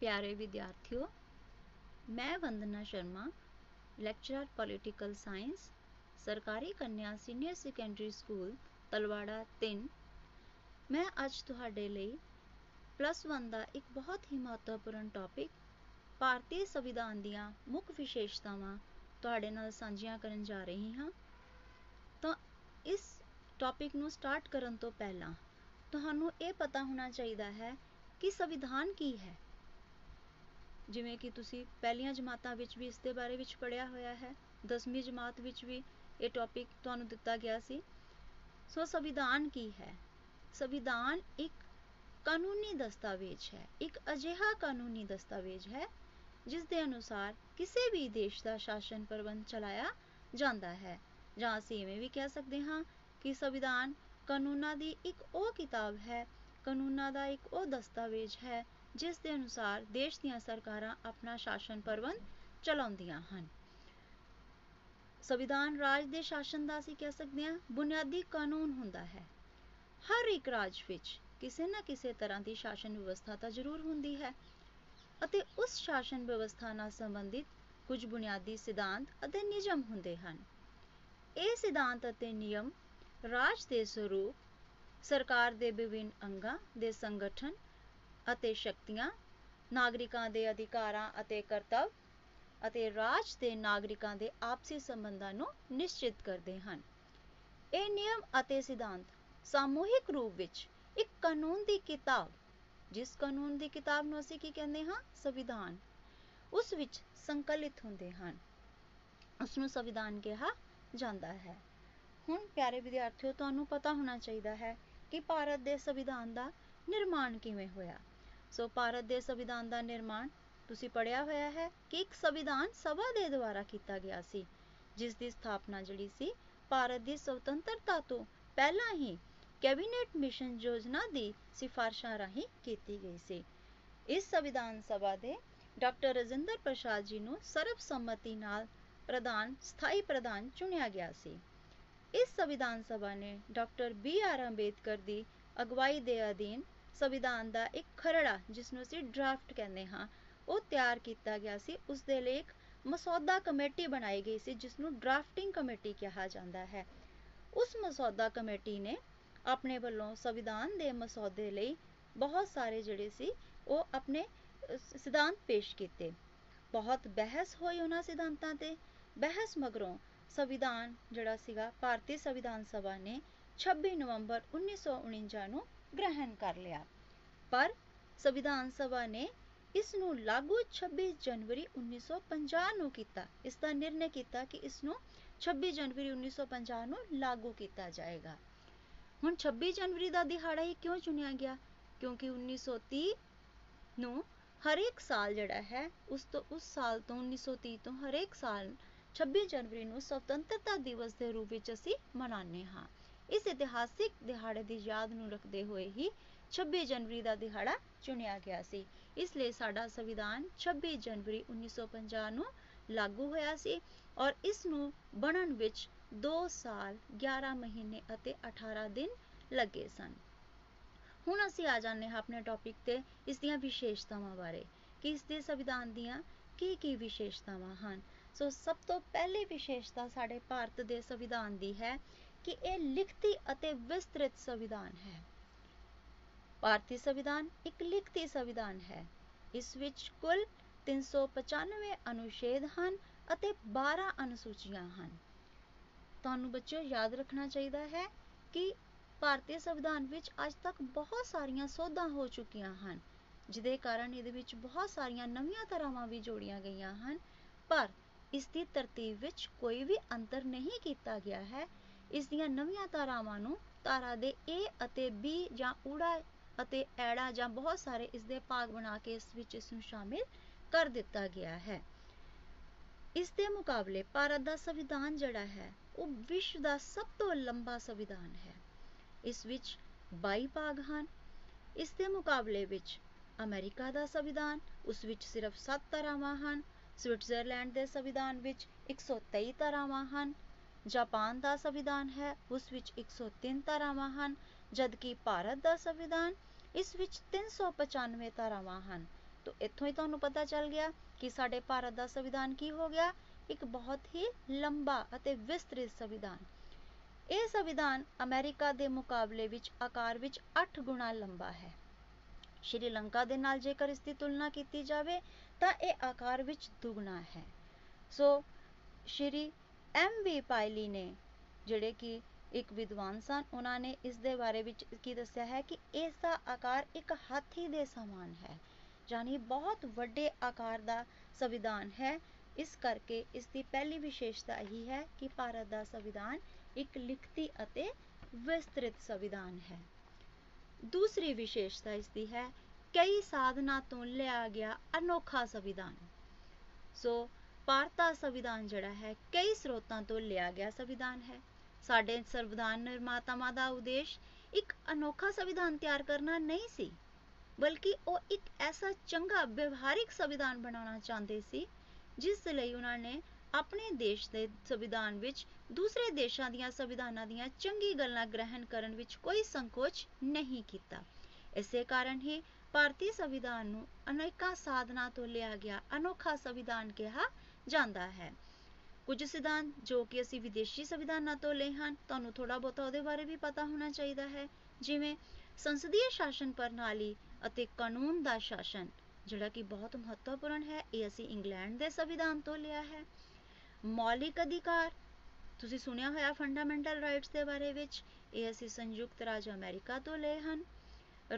ਪਿਆਰੇ ਵਿਦਿਆਰਥੀਓ, ਮੈਂ Vandana Sharma lecturer political science ਸਰਕਾਰੀ ਕੰਨਿਆ ਸੀਨੀਅਰ ਸੈਕੰਡਰੀ ਸਕੂਲ ਤਲਵਾੜਾ 3 ਮੈਂ ਅੱਜ ਤੁਹਾਡੇ ਲਈ ਪਲੱਸ 1 ਦਾ ਇੱਕ ਬਹੁਤ ਹੀ ਮਹੱਤਵਪੂਰਨ ਟੌਪਿਕ ਭਾਰਤੀ ਸੰਵਿਧਾਨ ਦੀਆਂ ਮੁੱਖ ਵਿਸ਼ੇਸ਼ਤਾਵਾਂ ਤੁਹਾਡੇ ਨਾਲ ਸਾਂਝੀਆਂ ਕਰਨ ਜਾ ਰਹੀ ਹਾਂ। ਤਾਂ ਇਸ ਟੌਪਿਕ ਨੂੰ ਸਟਾਰਟ ਕਰਨ ਤੋਂ ਪਹਿਲਾਂ, ਤੁਹਾਨੂੰ ਇਹ ਪਤਾ ਹੋਣਾ ਚਾਹੀਦਾ ਹੈ ਕਿ ਸੰਵਿਧਾਨ ਕੀ ਹੈ। ਜਿਵੇਂ ਕਿ ਤੁਸੀਂ ਪਹਿਲੀਆਂ ਜਮਾਤਾਂ ਵਿੱਚ ਵੀ ਇਸ ਦੇ ਬਾਰੇ ਵਿੱਚ ਪੜ੍ਹਿਆ ਹੋਇਆ ਹੈ 10ਵੀਂ ਜਮਾਤ ਵਿੱਚ ਵੀ ਇਹ ਟੌਪਿਕ ਤੁਹਾਨੂੰ ਦਿੱਤਾ ਗਿਆ ਸੀ। ਸੋ ਸੰਵਿਧਾਨ ਕੀ ਹੈ? ਸੰਵਿਧਾਨ ਇੱਕ ਕਾਨੂੰਨੀ ਦਸਤਾਵੇਜ਼ ਹੈ, ਇੱਕ ਅਜਿਹਾ ਕਾਨੂੰਨੀ ਦਸਤਾਵੇਜ਼ ਹੈ, ਜਿਸ ਦੇ ਅਨੁਸਾਰ ਕਿਸੇ ਵੀ ਦੇਸ਼ ਦਾ ਸ਼ਾਸਨ ਪ੍ਰਬੰਧ ਚਲਾਇਆ ਜਾਂਦਾ ਹੈ। ਜਾਂ ਅਸੀਂ ਇਵੇਂ ਵੀ ਕਹਿ ਸਕਦੇ ਹਾਂ ਕਿ ਸੰਵਿਧਾਨ ਕਾਨੂੰਨਾਂ ਦੀ ਇੱਕ ਉਹ ਕਿਤਾਬ ਹੈ, ਕਾਨੂੰਨਾਂ ਦਾ ਇੱਕ ਉਹ ਦਸਤਾਵੇਜ਼ ਹੈ ਜਿਸ ਦੇ ਅਨੁਸਾਰ ਦੇਸ਼ ਦੀਆਂ ਸਰਕਾਰਾਂ ਆਪਣਾ ਸ਼ਾਸਨ ਪ੍ਰਬੰਧ ਚਲਾਉਂਦੀਆਂ ਹਨ। ਸੰਵਿਧਾਨ ਰਾਜ ਦੇ ਸ਼ਾਸਨ ਦਾ ਅਸੀਂ ਕਹਿ ਸਕਦੇ ਹਾਂ, ਬੁਨਿਆਦੀ ਕਾਨੂੰਨ ਹੁੰਦਾ ਹੈ। ਹਰ ਇੱਕ ਰਾਜ ਵਿੱਚ ਕਿਸੇ ਨਾ ਕਿਸੇ ਤਰ੍ਹਾਂ ਦੀ ਸ਼ਾਸਨ ਵਿਵਸਥਾ ਤਾਂ ਜ਼ਰੂਰ ਹੁੰਦੀ ਹੈ ਅਤੇ ਉਸ ਸ਼ਾਸਨ ਵਿਵਸਥਾ ਨਾਲ ਸੰਬੰਧਿਤ ਕੁਝ ਬੁਨਿਆਦੀ ਸਿਧਾਂਤ ਅਤੇ ਨਿਯਮ ਹੁੰਦੇ ਹਨ। ਇਹ ਸਿਧਾਂਤ ਅਤੇ ਨਿਯਮ ਰਾਜ ਦੇ ਸਰੂਪ, ਸਰਕਾਰ ਦੇ ਵਿਭਿੰਨ ਅੰਗਾਂ ਦੇ ਸੰਗਠਨ ਅਤੇ ਸ਼ਕਤੀਆਂ, ਨਾਗਰਿਕਾਂ ਦੇ ਅਧਿਕਾਰਾਂ ਅਤੇ ਕਰਤੱਵ ਅਤੇ ਰਾਜ ਦੇ ਨਾਗਰਿਕਾਂ ਦੇ ਆਪਸੀ ਸੰਬੰਧਾਂ ਨੂੰ ਨਿਸ਼ਚਿਤ ਕਰਦੇ ਹਨ। ਇਹ ਨਿਯਮ ਅਤੇ ਸਿਧਾਂਤ ਸਮੂਹਿਕ ਰੂਪ ਵਿੱਚ ਇੱਕ ਕਾਨੂੰਨ ਦੀ ਕਿਤਾਬ, ਜਿਸ ਕਾਨੂੰਨ ਦੀ ਕਿਤਾਬ ਨੂੰ ਅਸੀਂ ਕੀ ਕਹਿੰਦੇ ਹਾਂ? ਸੰਵਿਧਾਨ। ਉਸ ਵਿੱਚ ਸੰਕਲਿਤ ਹੁੰਦੇ ਹਨ। ਉਸ ਨੂੰ ਸੰਵਿਧਾਨ ਕਿਹਾ ਜਾਂਦਾ ਹੈ। ਹੁਣ ਪਿਆਰੇ ਵਿਦਿਆਰਥੀਓ, ਤੁਹਾਨੂੰ ਪਤਾ ਹੋਣਾ ਚਾਹੀਦਾ ਹੈ ਕਿ ਭਾਰਤ ਦੇ ਸੰਵਿਧਾਨ ਦਾ ਨਿਰਮਾਣ ਕਿਵੇਂ ਹੋਇਆ? ਸੋ ਭਾਰਤ ਦੇ ਸੰਵਿਧਾਨ ਦਾ ਨਿਰਮਾਣ ਤੁਸੀਂ ਪੜਿਆ ਹੋਇਆ ਹੈ ਕਿ ਇੱਕ ਸੰਵਿਧਾਨ ਸਭਾ ਦੇ ਦੁਆਰਾ ਕੀਤਾ ਗਿਆ ਸੀ, ਜਿਸ ਦੀ ਸਥਾਪਨਾ ਜਿਹੜੀ ਸੀ ਭਾਰਤ ਦੀ ਸੁਤੰਤਰਤਾ ਤੋਂ ਪਹਿਲਾਂ ਹੀ ਕੈਬਨਿਟ ਮਿਸ਼ਨ ਯੋਜਨਾ ਦੀ ਸਿਫਾਰਸ਼ਾਂ ਰਾਹੀਂ ਕੀਤੀ ਗਈ ਸੀ। ਇਸ ਸੰਵਿਧਾਨ ਸਭਾ ਦੇ ਡਾਕਟਰ ਰਜਿੰਦਰ ਪ੍ਰਸਾਦ ਜੀ ਨੂੰ ਸਰਬਸੰਮਤੀ ਨਾਲ ਪ੍ਰਧਾਨ, ਸਥਾਈ ਪ੍ਰਧਾਨ ਚੁਣਿਆ ਗਿਆ ਸੀ। ਇਸ ਸੰਵਿਧਾਨ ਸਭਾ ਨੇ ਡਾਕਟਰ ਬੀ ਆਰ ਅੰਬੇਦਕਰ ਦੀ ਅਗਵਾਈ ਦੇ ਅਧੀਨ ਸੰਵਿਧਾਨ ਦਾ ਇੱਕ ਖਰੜਾ ਜਿਸ ਨੂੰ ਅਸੀਂ ਡਰਾਫਟ ਕਹਿੰਦੇ ਹਾਂ, ਉਹ ਤਿਆਰ ਕੀਤਾ ਗਿਆ ਸੀ। ਉਸ ਦੇ ਲਈ ਇੱਕ ਮਸੌਦਾ ਕਮੇਟੀ ਬਣਾਈ ਗਈ ਸੀ ਜਿਸ ਨੂੰ ਡਰਾਫਟਿੰਗ ਕਮੇਟੀ ਕਿਹਾ ਜਾਂਦਾ ਹੈ। ਉਸ ਮਸੌਦਾ ਕਮੇਟੀ ਨੇ ਆਪਣੇ ਵੱਲੋਂ ਸੰਵਿਧਾਨ ਦੇ ਮਸੌਦੇ ਲਈ ਬਹੁਤ ਸਾਰੇ ਜਿਹੜੇ ਸੀ, ਉਹ ਆਪਣੇ ਸਿਧਾਂਤ ਪੇਸ਼ ਕੀਤੇ। ਬਹੁਤ ਬਹਿਸ ਹੋਈ ਉਹਨਾਂ ਸਿਧਾਂਤਾਂ ਤੇ। ਬਹਿਸ ਮਗਰੋਂ ਸੰਵਿਧਾਨ ਜਿਹੜਾ ਸੀਗਾ, ਭਾਰਤੀ ਸੰਵਿਧਾਨ ਸਭਾ ਨੇ 26 ਨਵੰਬਰ 1949 ਨੂੰ ਗ੍ਰਹਿਣ ਕਰ ਲਿਆ। ਪਰ ਸੰਵਿਧਾਨ ਸਭਾ ਨੇ ਇਸ ਨੂੰ ਲਾਗੂ 26 ਜਨਵਰੀ 1950 ਨੂੰ ਕੀਤਾ। ਇਸ ਦਾ ਨਿਰਣੈ ਕੀਤਾ ਕਿ ਇਸ ਨੂੰ 26 ਜਨਵਰੀ 1950 ਨੂੰ ਲਾਗੂ ਕੀਤਾ ਜਾਏਗਾ। ਹੁਣ 26 ਜਨਵਰੀ ਦਾ ਦਿਹਾੜਾ ਹੀ ਕਿਉਂ ਚੁਣਿਆ ਗਿਆ? ਕਿਉਂਕਿ 1930 ਨੂੰ ਹਰੇਕ ਸਾਲ ਜਿਹੜਾ ਹੈ, ਉਸ ਤੋਂ, ਉਸ ਸਾਲ ਤੋਂ 1930 ਤੋਂ ਹਰੇਕ ਸਾਲ 26 ਜਨਵਰੀ ਨੂੰ ਸੁਤੰਤਰਤਾ ਦਿਵਸ ਦੇ ਰੂਪ ਵਿੱਚ ਅਸੀਂ ਮਨਾਉਂਦੇ ਹਾਂ। ਇਸ ਇਤਿਹਾਸਿਕ ਦਿਹਾੜੇ ਦੀ ਯਾਦ ਨੂੰ ਰੱਖਦੇ ਹੋਏ ਹੀ 26 ਜਨਵਰੀ ਦਾ ਦਿਹਾੜਾ ਚੁਣਿਆ ਗਿਆ ਸੀ। ਇਸ ਲਈ ਸਾਡਾ ਸੰਵਿਧਾਨ 26 ਜਨਵਰੀ 1950 ਨੂੰ ਲਾਗੂ ਹੋਇਆ ਸੀ ਔਰ ਇਸ ਨੂੰ ਬਣਨ ਵਿੱਚ 2 ਸਾਲ 11 ਮਹੀਨੇ ਅਤੇ 18 ਦਿਨ ਲੱਗੇ ਸਨ। ਹੁਣ ਅਸੀਂ ਆ ਜਾਂਦੇ ਹਾਂ ਆਪਣੇ ਟੌਪਿਕ ਤੇ ਇਸ ਦੀਆਂ ਵਿਸ਼ੇਸ਼ਤਾਵਾਂ ਬਾਰੇ। ਕਿ ਇਸ ਦੇ ਸੰਵਿਧਾਨ ਦੀਆਂ ਕੀ ਕੀ ਵਿਸ਼ੇਸ਼ਤਾਵਾਂ ਹਨ? ਸੋ ਸਭ ਤੋਂ ਪਹਿਲੀ ਵਿਸ਼ੇਸ਼ਤਾ ਸਾਡੇ ਭਾਰਤ ਦੇ ਸੰਵਿਧਾਨ ਦੀ ਹੈ ਕਿ ਇਹ ਲਿਖਤੀ ਅਤੇ ਵਿਸਤ੍ਰਿਤ ਸੰਵਿਧਾਨ ਹੈ। ਭਾਰਤੀ ਸੰਵਿਧਾਨ ਇੱਕ ਲਿਖਤੀ ਸੰਵਿਧਾਨ ਹੈ। ਇਸ ਵਿੱਚ ਕੁੱਲ 395 ਅਨੁਛੇਦ ਹਨ ਅਤੇ 12 ਅਨੁਸੂਚੀਆਂ ਹਨ। ਤੁਹਾਨੂੰ ਬੱਚਿਓ ਯਾਦ ਰੱਖਣਾ ਚਾਹੀਦਾ ਹੈ ਕਿ ਭਾਰਤੀ ਸੰਵਿਧਾਨ ਵਿੱਚ ਅੱਜ ਤੱਕ ਬਹੁਤ ਸਾਰੀਆਂ ਸੋਧਾਂ ਹੋ ਚੁੱਕੀਆਂ ਹਨ, ਜਿਹਦੇ ਕਾਰਨ ਇਹਦੇ ਵਿੱਚ ਬਹੁਤ ਸਾਰੀਆਂ ਨਵੀਆਂ ਧਾਰਾਵਾਂ ਵੀ ਜੋੜੀਆਂ ਗਈਆਂ ਹਨ। ਪਰ ਇਸ ਦੀ ਤਰਤੀਬ ਵਿੱਚ ਕੋਈ ਵੀ ਅੰਤਰ ਨਹੀਂ ਕੀਤਾ ਗਿਆ ਹੈ। ਇਸ ਦੀਆਂ ਨਵੀਆਂ ਧਾਰਾਵਾਂ ਨੂੰ ਧਾਰਾ ਦੇ A ਅਤੇ B ਜਾਂ ਊੜਾ ਅਤੇ ਐੜਾ ਜਾਂ ਬਹੁਤ ਸਾਰੇ ਇਸ ਦੇ ਭਾਗ ਬਣਾ ਕੇ ਇਸ ਵਿੱਚ ਇਸ ਨੂੰ ਸ਼ਾਮਿਲ ਕਰ ਦਿੱਤਾ ਗਿਆ ਹੈ। ਇਸ ਦੇ ਮੁਕਾਬਲੇ ਭਾਰਤ ਦਾ ਸੰਵਿਧਾਨ ਜਿਹੜਾ ਹੈ, ਉਹ ਵਿਸ਼ਵ ਦਾ ਸਭ ਤੋਂ ਲੰਬਾ ਸੰਵਿਧਾਨ ਹੈ। ਇਸ ਵਿੱਚ 22 ਭਾਗ ਹਨ। ਇਸ ਦੇ ਮੁਕਾਬਲੇ ਵਿੱਚ ਅਮਰੀਕਾ ਦਾ ਸੰਵਿਧਾਨ, ਉਸ ਵਿੱਚ ਸਿਰਫ 7 ਧਾਰਾਵਾਂ ਹਨ। ਸਵਿਟਜ਼ਰਲੈਂਡ ਦੇ ਸੰਵਿਧਾਨ ਵਿੱਚ 123 ਧਾਰਾਵਾਂ ਹਨ। ਜਾਪਾਨ ਦਾ ਸੰਵਿਧਾਨ ਹੈ, ਉਸ ਵਿੱਚ 103 ਧਾਰਾਵਾਂ ਹਨ, ਜਦਕਿ ਭਾਰਤ ਦਾ ਸੰਵਿਧਾਨ ਇਸ ਵਿੱਚ 395 ਧਾਰਾਵਾਂ ਹਨ। ਤਾਂ ਇੱਥੋਂ ਹੀ ਤੁਹਾਨੂੰ ਪਤਾ ਚੱਲ ਗਿਆ ਕਿ ਸਾਡੇ ਭਾਰਤ ਦਾ ਸੰਵਿਧਾਨ ਕੀ ਹੋ ਗਿਆ? ਇੱਕ ਬਹੁਤ ਹੀ ਲੰਬਾ ਅਤੇ ਵਿਸਤ੍ਰਿਤ ਸੰਵਿਧਾਨ। ਇਹ ਸੰਵਿਧਾਨ ਅਮਰੀਕਾ ਦੇ ਮੁਕਾਬਲੇ ਵਿੱਚ ਆਕਾਰ ਵਿੱਚ 8 ਗੁਣਾ ਲੰਬਾ ਹੈ। ਸ਼੍ਰੀਲੰਕਾ ਦੇ ਨਾਲ ਜੇਕਰ ਇਸ ਦੀ ਤੁਲਨਾ ਕੀਤੀ ਜਾਵੇ, ਤਾਂ ਇਹ ਆਕਾਰ ਵਿੱਚ ਦੁਗਣਾ ਹੈ। ਸੋ ਸ਼੍ਰੀ ਐਮ ਵੀ ਪਾਇਲੀ ਨੇ, ਜਿਹੜੇ ਕਿ ਇੱਕ ਵਿਦਵਾਨ ਸਨ, ਉਹਨਾਂ ਨੇ ਇਸ ਦੇ ਬਾਰੇ ਵਿੱਚ ਕੀ ਦੱਸਿਆ ਹੈ ਕਿ ਇਸ ਦਾ ਆਕਾਰ ਇੱਕ ਹਾਥੀ ਦੇ ਸਮਾਨ ਹੈ, ਯਾਨੀ ਬਹੁਤ ਵੱਡੇ ਆਕਾਰ ਦਾ ਸੰਵਿਧਾਨ ਹੈ। ਇਸ ਕਰਕੇ ਇਸ ਦੀ ਪਹਿਲੀ ਵਿਸ਼ੇਸ਼ਤਾ ਇਹੀ ਹੈ ਕਿ ਭਾਰਤ ਦਾ ਸੰਵਿਧਾਨ ਇੱਕ ਲਿਖਤੀ ਅਤੇ ਵਿਸਤ੍ਰਿਤ ਸੰਵਿਧਾਨ ਹੈ। ਦੂਸਰੀ ਵਿਸ਼ੇਸ਼ਤਾ ਇਸ ਦੀ ਹੈ, ਕਈ ਸਾਧਨਾਂ ਤੋਂ ਲਿਆ ਗਿਆ ਅਨੋਖਾ ਸੰਵਿਧਾਨ। ਸੋ ਭਾਰਤ ਦਾ ਸੰਵਿਧਾਨ ਜਿਹੜਾ ਹੈ, ਕਈ ਸਰੋਤਾਂ ਤੋਂ ਲਿਆ ਗਿਆ ਸੰਵਿਧਾਨ ਹੈ। ਸਾਡੇ ਸੰਵਿਧਾਨ ਨਿਰਮਾਤਾਵਾਂ ਦਾ ਉਦੇਸ਼ ਇੱਕ ਅਨੋਖਾ ਸੰਵਿਧਾਨ ਤਿਆਰ ਕਰਨਾ ਨਹੀਂ ਸੀ, ਬਲਕਿ ਉਹ ਇੱਕ ਐਸਾ ਚੰਗਾ ਵਿਵਹਾਰਿਕ ਸੰਵਿਧਾਨ ਬਣਾਉਣਾ ਚਾਹੁੰਦੇ ਸੀ, ਜਿਸ ਲਈ ਉਹਨਾਂ ਨੇ ਆਪਣੇ ਦੇਸ਼ ਦੇ ਸੰਵਿਧਾਨ ਵਿੱਚ ਦੂਸਰੇ ਦੇਸ਼ਾਂ ਦੀਆਂ ਸੰਵਿਧਾਨਾਂ ਦੀਆਂ ਚੰਗੀ ਗੱਲਾਂ ਗ੍ਰਹਿਣ ਕਰਨ ਵਿੱਚ ਕੋਈ ਸੰਕੋਚ ਨਹੀਂ ਕੀਤਾ। ਇਸੇ ਕਾਰਨ ਹੀ ਭਾਰਤੀ ਸੰਵਿਧਾਨ ਨੂੰ ਅਨੇਕਾਂ ਸਾਧਨਾਂ ਤੋਂ ਲਿਆ ਗਿਆ ਅਨੋਖਾ ਸੰਵਿਧਾਨ ਕਿਹਾ ਜਾਂਦਾ ਹੈ। ਕੁਝ ਸਿਧਾਂਤ ਜੋ ਕਿ ਅਸੀਂ ਵਿਦੇਸ਼ੀ ਸੰਵਿਧਾਨਾਂ ਤੋਂ ਲਏ ਹਨ, ਤੁਹਾਨੂੰ ਥੋੜਾ ਬਹੁਤਾ ਉਹਦੇ ਬਾਰੇ ਵੀ ਪਤਾ ਹੋਣਾ ਚਾਹੀਦਾ ਹੈ। ਜਿਵੇਂ ਸੰਸਦੀ ਸ਼ਾਸਨ ਪ੍ਰਣਾਲੀ ਅਤੇ ਕਾਨੂੰਨ ਦਾ ਸ਼ਾਸਨ, ਜਿਹੜਾ ਕਿ ਬਹੁਤ ਮਹੱਤਵਪੂਰਨ ਹੈ, ਇਹ ਅਸੀਂ ਇੰਗਲੈਂਡ ਦੇ ਸੰਵਿਧਾਨ ਤੋਂ ਲਿਆ ਹੈ। ਮੌਲਿਕ ਅਧਿਕਾਰ, ਤੁਸੀਂ ਸੁਣਿਆ ਹੋਇਆ ਫੰਡਾਮੈਂਟਲ ਰਾਈਟਸ ਦੇ ਬਾਰੇ ਵਿੱਚ, ਇਹ ਅਸੀਂ ਸੰਯੁਕਤ ਰਾਜ ਅਮਰੀਕਾ ਤੋਂ ਲਏ ਹਨ।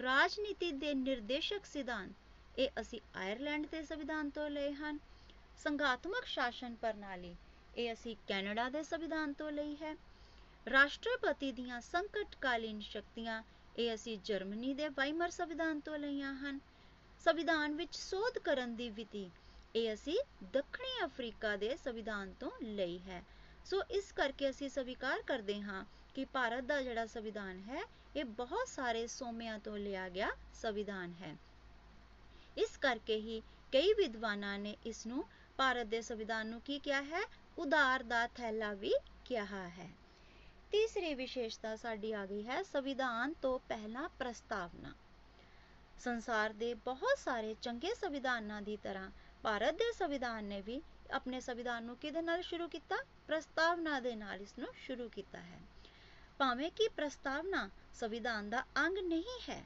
ਰਾਜਨੀਤੀ ਦੇ ਨਿਰਦੇਸ਼ਕ ਸਿਧਾਂਤ, ਇਹ ਅਸੀਂ ਆਇਰਲੈਂਡ ਦੇ ਸੰਵਿਧਾਨ ਤੋਂ ਲਏ ਹਨ। ਸੰਘਾਤਮਕ ਸ਼ਾਸਨ ਪ੍ਰਣਾਲੀ, ਇਹ ਅਸੀਂ ਕੈਨੇਡਾ ਦੇ ਸੰਵਿਧਾਨ ਤੋਂ ਲਈ ਹੈ। ਰਾਸ਼ਟਰਪਤੀ ਦੀਆਂ ਸੰਕਟਕਾਲੀਨ ਸ਼ਕਤੀਆਂ, ਇਹ ਅਸੀਂ ਜਰਮਨੀ ਦੇ ਵਾਈਮਰ ਸੰਵਿਧਾਨ ਤੋਂ ਲਈਆਂ ਹਨ। ਸੰਵਿਧਾਨ ਵਿੱਚ ਸੋਧ ਕਰਨ ਦੀ ਵਿਧੀ, ਇਹ ਅਸੀਂ ਦੱਖਣੀ ਅਫਰੀਕਾ ਦੇ ਸੰਵਿਧਾਨ ਤੋਂ ਲਈ ਹੈ। ਸੋ ਇਸ ਕਰਕੇ ਅਸੀਂ ਸਵੀਕਾਰ ਕਰਦੇ ਹਾਂ ਕਿ ਭਾਰਤ ਦਾ ਜਿਹੜਾ ਸੰਵਿਧਾਨ ਹੈ, ਇਹ ਬਹੁਤ ਸਾਰੇ ਸੋਮਿਆਂ ਤੋਂ ਲਿਆ ਗਿਆ ਸੰਵਿਧਾਨ ਹੈ। ਇਸ ਕਰਕੇ ਹੀ ਕਈ ਵਿਦਵਾਨਾਂ ਨੇ ਇਸ ਨੂੰ ਭਾਰਤ ਦੇ ਸੰਵਿਧਾਨ ਨੂੰ ਕੀ ਕਿਹਾ ਹੈ? ਉਦਾਰ ਦਾ ਥੈਲਾ ਵੀ ਕਿਹਾ ਹੈ। ਤੀਸਰੀ ਵਿਸ਼ੇਸ਼ਤਾ ਸਾਡੀ ਆ ਗਈ ਹੈ ਸੰਵਿਧਾਨ ਤੋਂ ਪਹਿਲਾਂ ਪ੍ਰਸਤਾਵਨਾ। ਸੰਸਾਰ ਦੇ ਬਹੁਤ ਸਾਰੇ ਚੰਗੇ ਸੰਵਿਧਾਨਾਂ ਦੀ ਤਰ੍ਹਾਂ ਭਾਰਤ ਦੇ ਸੰਵਿਧਾਨ ਨੇ ਵੀ ਆਪਣੇ ਸੰਵਿਧਾਨ ਨੂੰ ਕਿਹਦੇ ਨਾਲ ਸ਼ੁਰੂ ਕੀਤਾ? ਪ੍ਰਸਤਾਵਨਾ ਦੇ ਨਾਲ ਇਸ ਨੂੰ ਸ਼ੁਰੂ ਕੀਤਾ ਹੈ। ਭਾਵੇਂ ਕਿ ਪ੍ਰਸਤਾਵਨਾ ਸੰਵਿਧਾਨ ਦਾ ਅੰਗ ਨਹੀਂ ਹੈ,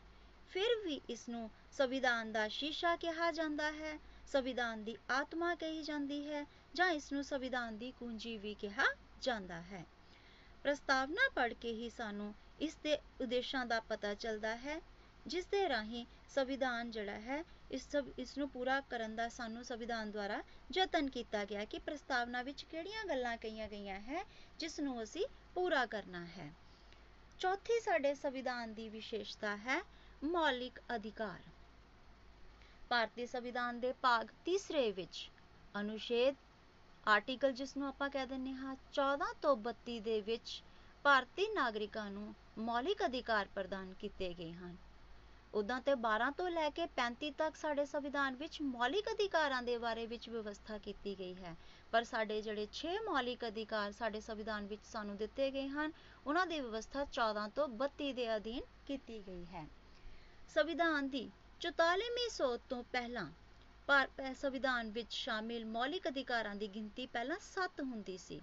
ਫਿਰ ਵੀ ਇਸ ਨੂੰ ਸੰਵਿਧਾਨ ਦਾ ਸ਼ੀਸ਼ਾ ਕਿਹਾ ਜਾਂਦਾ ਹੈ। ਸੰਵਿਧਾਨ ਦੀ ਆਤਮਾ ਕਹੀ ਜਾਂਦੀ ਹੈ ਜਾਂ ਇਸ ਨੂੰ ਸੰਵਿਧਾਨ ਦੀ ਕੁੰਜੀ ਵੀ ਕਿਹਾ ਜਾਂਦਾ ਹੈ। ਪ੍ਰਸਤਾਵਨਾ ਪੜ੍ਹ ਕੇ ਹੀ ਸਾਨੂੰ ਇਸ ਦੇ ਉਦੇਸ਼ਾਂ ਦਾ ਪਤਾ ਚੱਲਦਾ ਹੈ, ਜਿਸ ਦੇ ਰਾਹੀਂ ਸੰਵਿਧਾਨ ਜਿਹੜਾ ਹੈ, ਇਸ ਸਭ ਇਸ ਨੂੰ ਪੂਰਾ ਕਰਨ ਦਾ ਸਾਨੂੰ ਸੰਵਿਧਾਨ ਦੁਆਰਾ ਯਤਨ ਕੀਤਾ ਗਿਆ ਕਿ ਪ੍ਰਸਤਾਵਨਾ ਵਿੱਚ ਕਿਹੜੀਆਂ ਗੱਲਾਂ ਕਹੀਆਂ ਗਈਆਂ ਹੈ ਜਿਸ ਨੂੰ ਅਸੀਂ ਪੂਰਾ ਕਰਨਾ ਹੈ। ਚੌਥੀ ਸਾਡੇ ਸੰਵਿਧਾਨ ਦੀ ਵਿਸ਼ੇਸ਼ਤਾ ਹੈ ਮੌਲਿਕ ਅਧਿਕਾਰ। ਭਾਰਤੀ ਸੰਵਿਧਾਨ ਦੇ ਭਾਗ ਤੀਸਰੇ ਵਿੱਚ ਅਨੁਛੇਦ ਆਰਟੀਕਲ ਜਿਸ ਨੂੰ ਆਪਾਂ ਕਹਿ ਦਿੰਨੇ ਹਾਂ 14 ਤੋਂ 32 ਦੇ ਵਿੱਚ ਭਾਰਤੀ ਨਾਗਰਿਕਾਂ ਨੂੰ ਮੌਲਿਕ ਅਧਿਕਾਰ ਪ੍ਰਦਾਨ ਕੀਤੇ ਗਏ ਹਨ। ਉਦਾਂ ਤੇ 12 ਤੋਂ ਲੈ ਕੇ 35 ਤੱਕ ਸਾਡੇ ਸੰਵਿਧਾਨ ਵਿੱਚ ਮੌਲਿਕ ਅਧਿਕਾਰਾਂ ਦੇ ਬਾਰੇ ਵਿੱਚ ਵਿਵਸਥਾ ਕੀਤੀ ਗਈ ਹੈ। ਪਰ ਸਾਡੇ ਜਿਹੜੇ 6 ਮੌਲਿਕ ਅਧਿਕਾਰ ਸਾਡੇ ਸੰਵਿਧਾਨ ਵਿੱਚ ਸਾਨੂੰ ਦਿੱਤੇ ਗਏ ਹਨ, ਉਹਨਾਂ ਦੀ ਵਿਵਸਥਾ 14 ਤੋਂ 32 ਦੇ ਅਧੀਨ ਕੀਤੀ ਗਈ ਹੈ। ਸੰਵਿਧਾਨ ਦੀ 44ਵੀਂ ਸੋਧ ਤੋਂ ਪਹਿਲਾਂ ਭਾਰਤ ਸੰਵਿਧਾਨ ਵਿੱਚ ਸ਼ਾਮਿਲ ਮੌਲਿਕ ਅਧਿਕਾਰਾਂ ਦੀ ਗਿਣਤੀ ਪਹਿਲਾਂ 7 ਹੁੰਦੀ ਸੀ।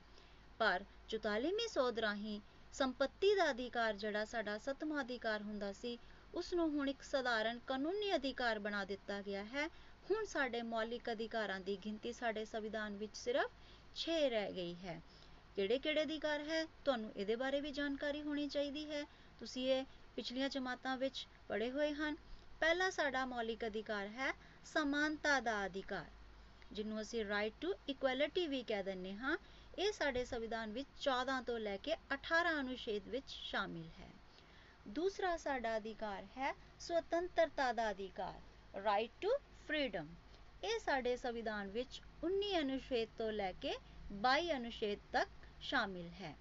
ਪਰ 44ਵੀਂ ਸੋਧ ਰਾਹੀਂ ਸੰਪਤੀ ਦਾ ਅਧਿਕਾਰ ਜਿਹੜਾ ਸਾਡਾ ਸੱਤਵਾਂ ਅਧਿਕਾਰ ਹੁੰਦਾ ਸੀ ਉਸ ਨੂੰ ਹੁਣ ਇੱਕ ਸਧਾਰਨ ਕਾਨੂੰਨੀ ਅਧਿਕਾਰ ਬਣਾ ਦਿੱਤਾ ਗਿਆ ਹੈ। ਹੁਣ ਸਾਡੇ ਮੌਲਿਕ ਅਧਿਕਾਰਾਂ ਦੀ ਗਿਣਤੀ ਸਾਡੇ ਸੰਵਿਧਾਨ ਵਿੱਚ ਸਿਰਫ 6 ਰਹਿ ਗਈ ਹੈ। ਕਿਹੜੇ-ਕਿਹੜੇ ਅਧਿਕਾਰ ਹੈ? ਤੁਹਾਨੂੰ ਇਹਦੇ ਬਾਰੇ ਵੀ ਜਾਣਕਾਰੀ ਹੋਣੀ ਚਾਹੀਦੀ ਹੈ। ਤੁਸੀਂ ਇਹ ਪਿਛਲੀਆਂ ਜਮਾਤਾਂ ਵਿੱਚ ਪੜ੍ਹੇ ਹੋਏ ਹਨ। ਪਹਿਲਾ ਸਾਡਾ ਮੌਲਿਕ ਅਧਿਕਾਰ ਹੈ ਸਮਾਨਤਾ ਦਾ ਅਧਿਕਾਰ, ਜਿਹਨੂੰ ਅਸੀਂ ਰਾਈਟ ਟੂ ਇਕੁਐਲਿਟੀ ਵੀ ਕਹਿ ਦਿੰਨੇ ਹਾਂ। ਇਹ ਸਾਡੇ ਸੰਵਿਧਾਨ ਵਿੱਚ 14 ਤੋਂ ਲੈ ਕੇ 18 ਅਨੁਛੇਦ ਵਿੱਚ ਸ਼ਾਮਿਲ ਹੈ। ਦੂਸਰਾ ਸਾਡਾ ਅਧਿਕਾਰ ਹੈ ਸੁਤੰਤਰਤਾ ਦਾ ਅਧਿਕਾਰ ਰਾਈਟ ਟੂ ਫਰੀडम ਇਹ ਸਾਡੇ ਸੰਵਿਧਾਨ ਵਿੱਚ 19 ਅਨੁਛੇਦ ਤੋਂ ਲੈ ਕੇ 22 ਅਨੁਛੇਦ ਤੱਕ ਸ਼ਾਮਿਲ ਹੈ।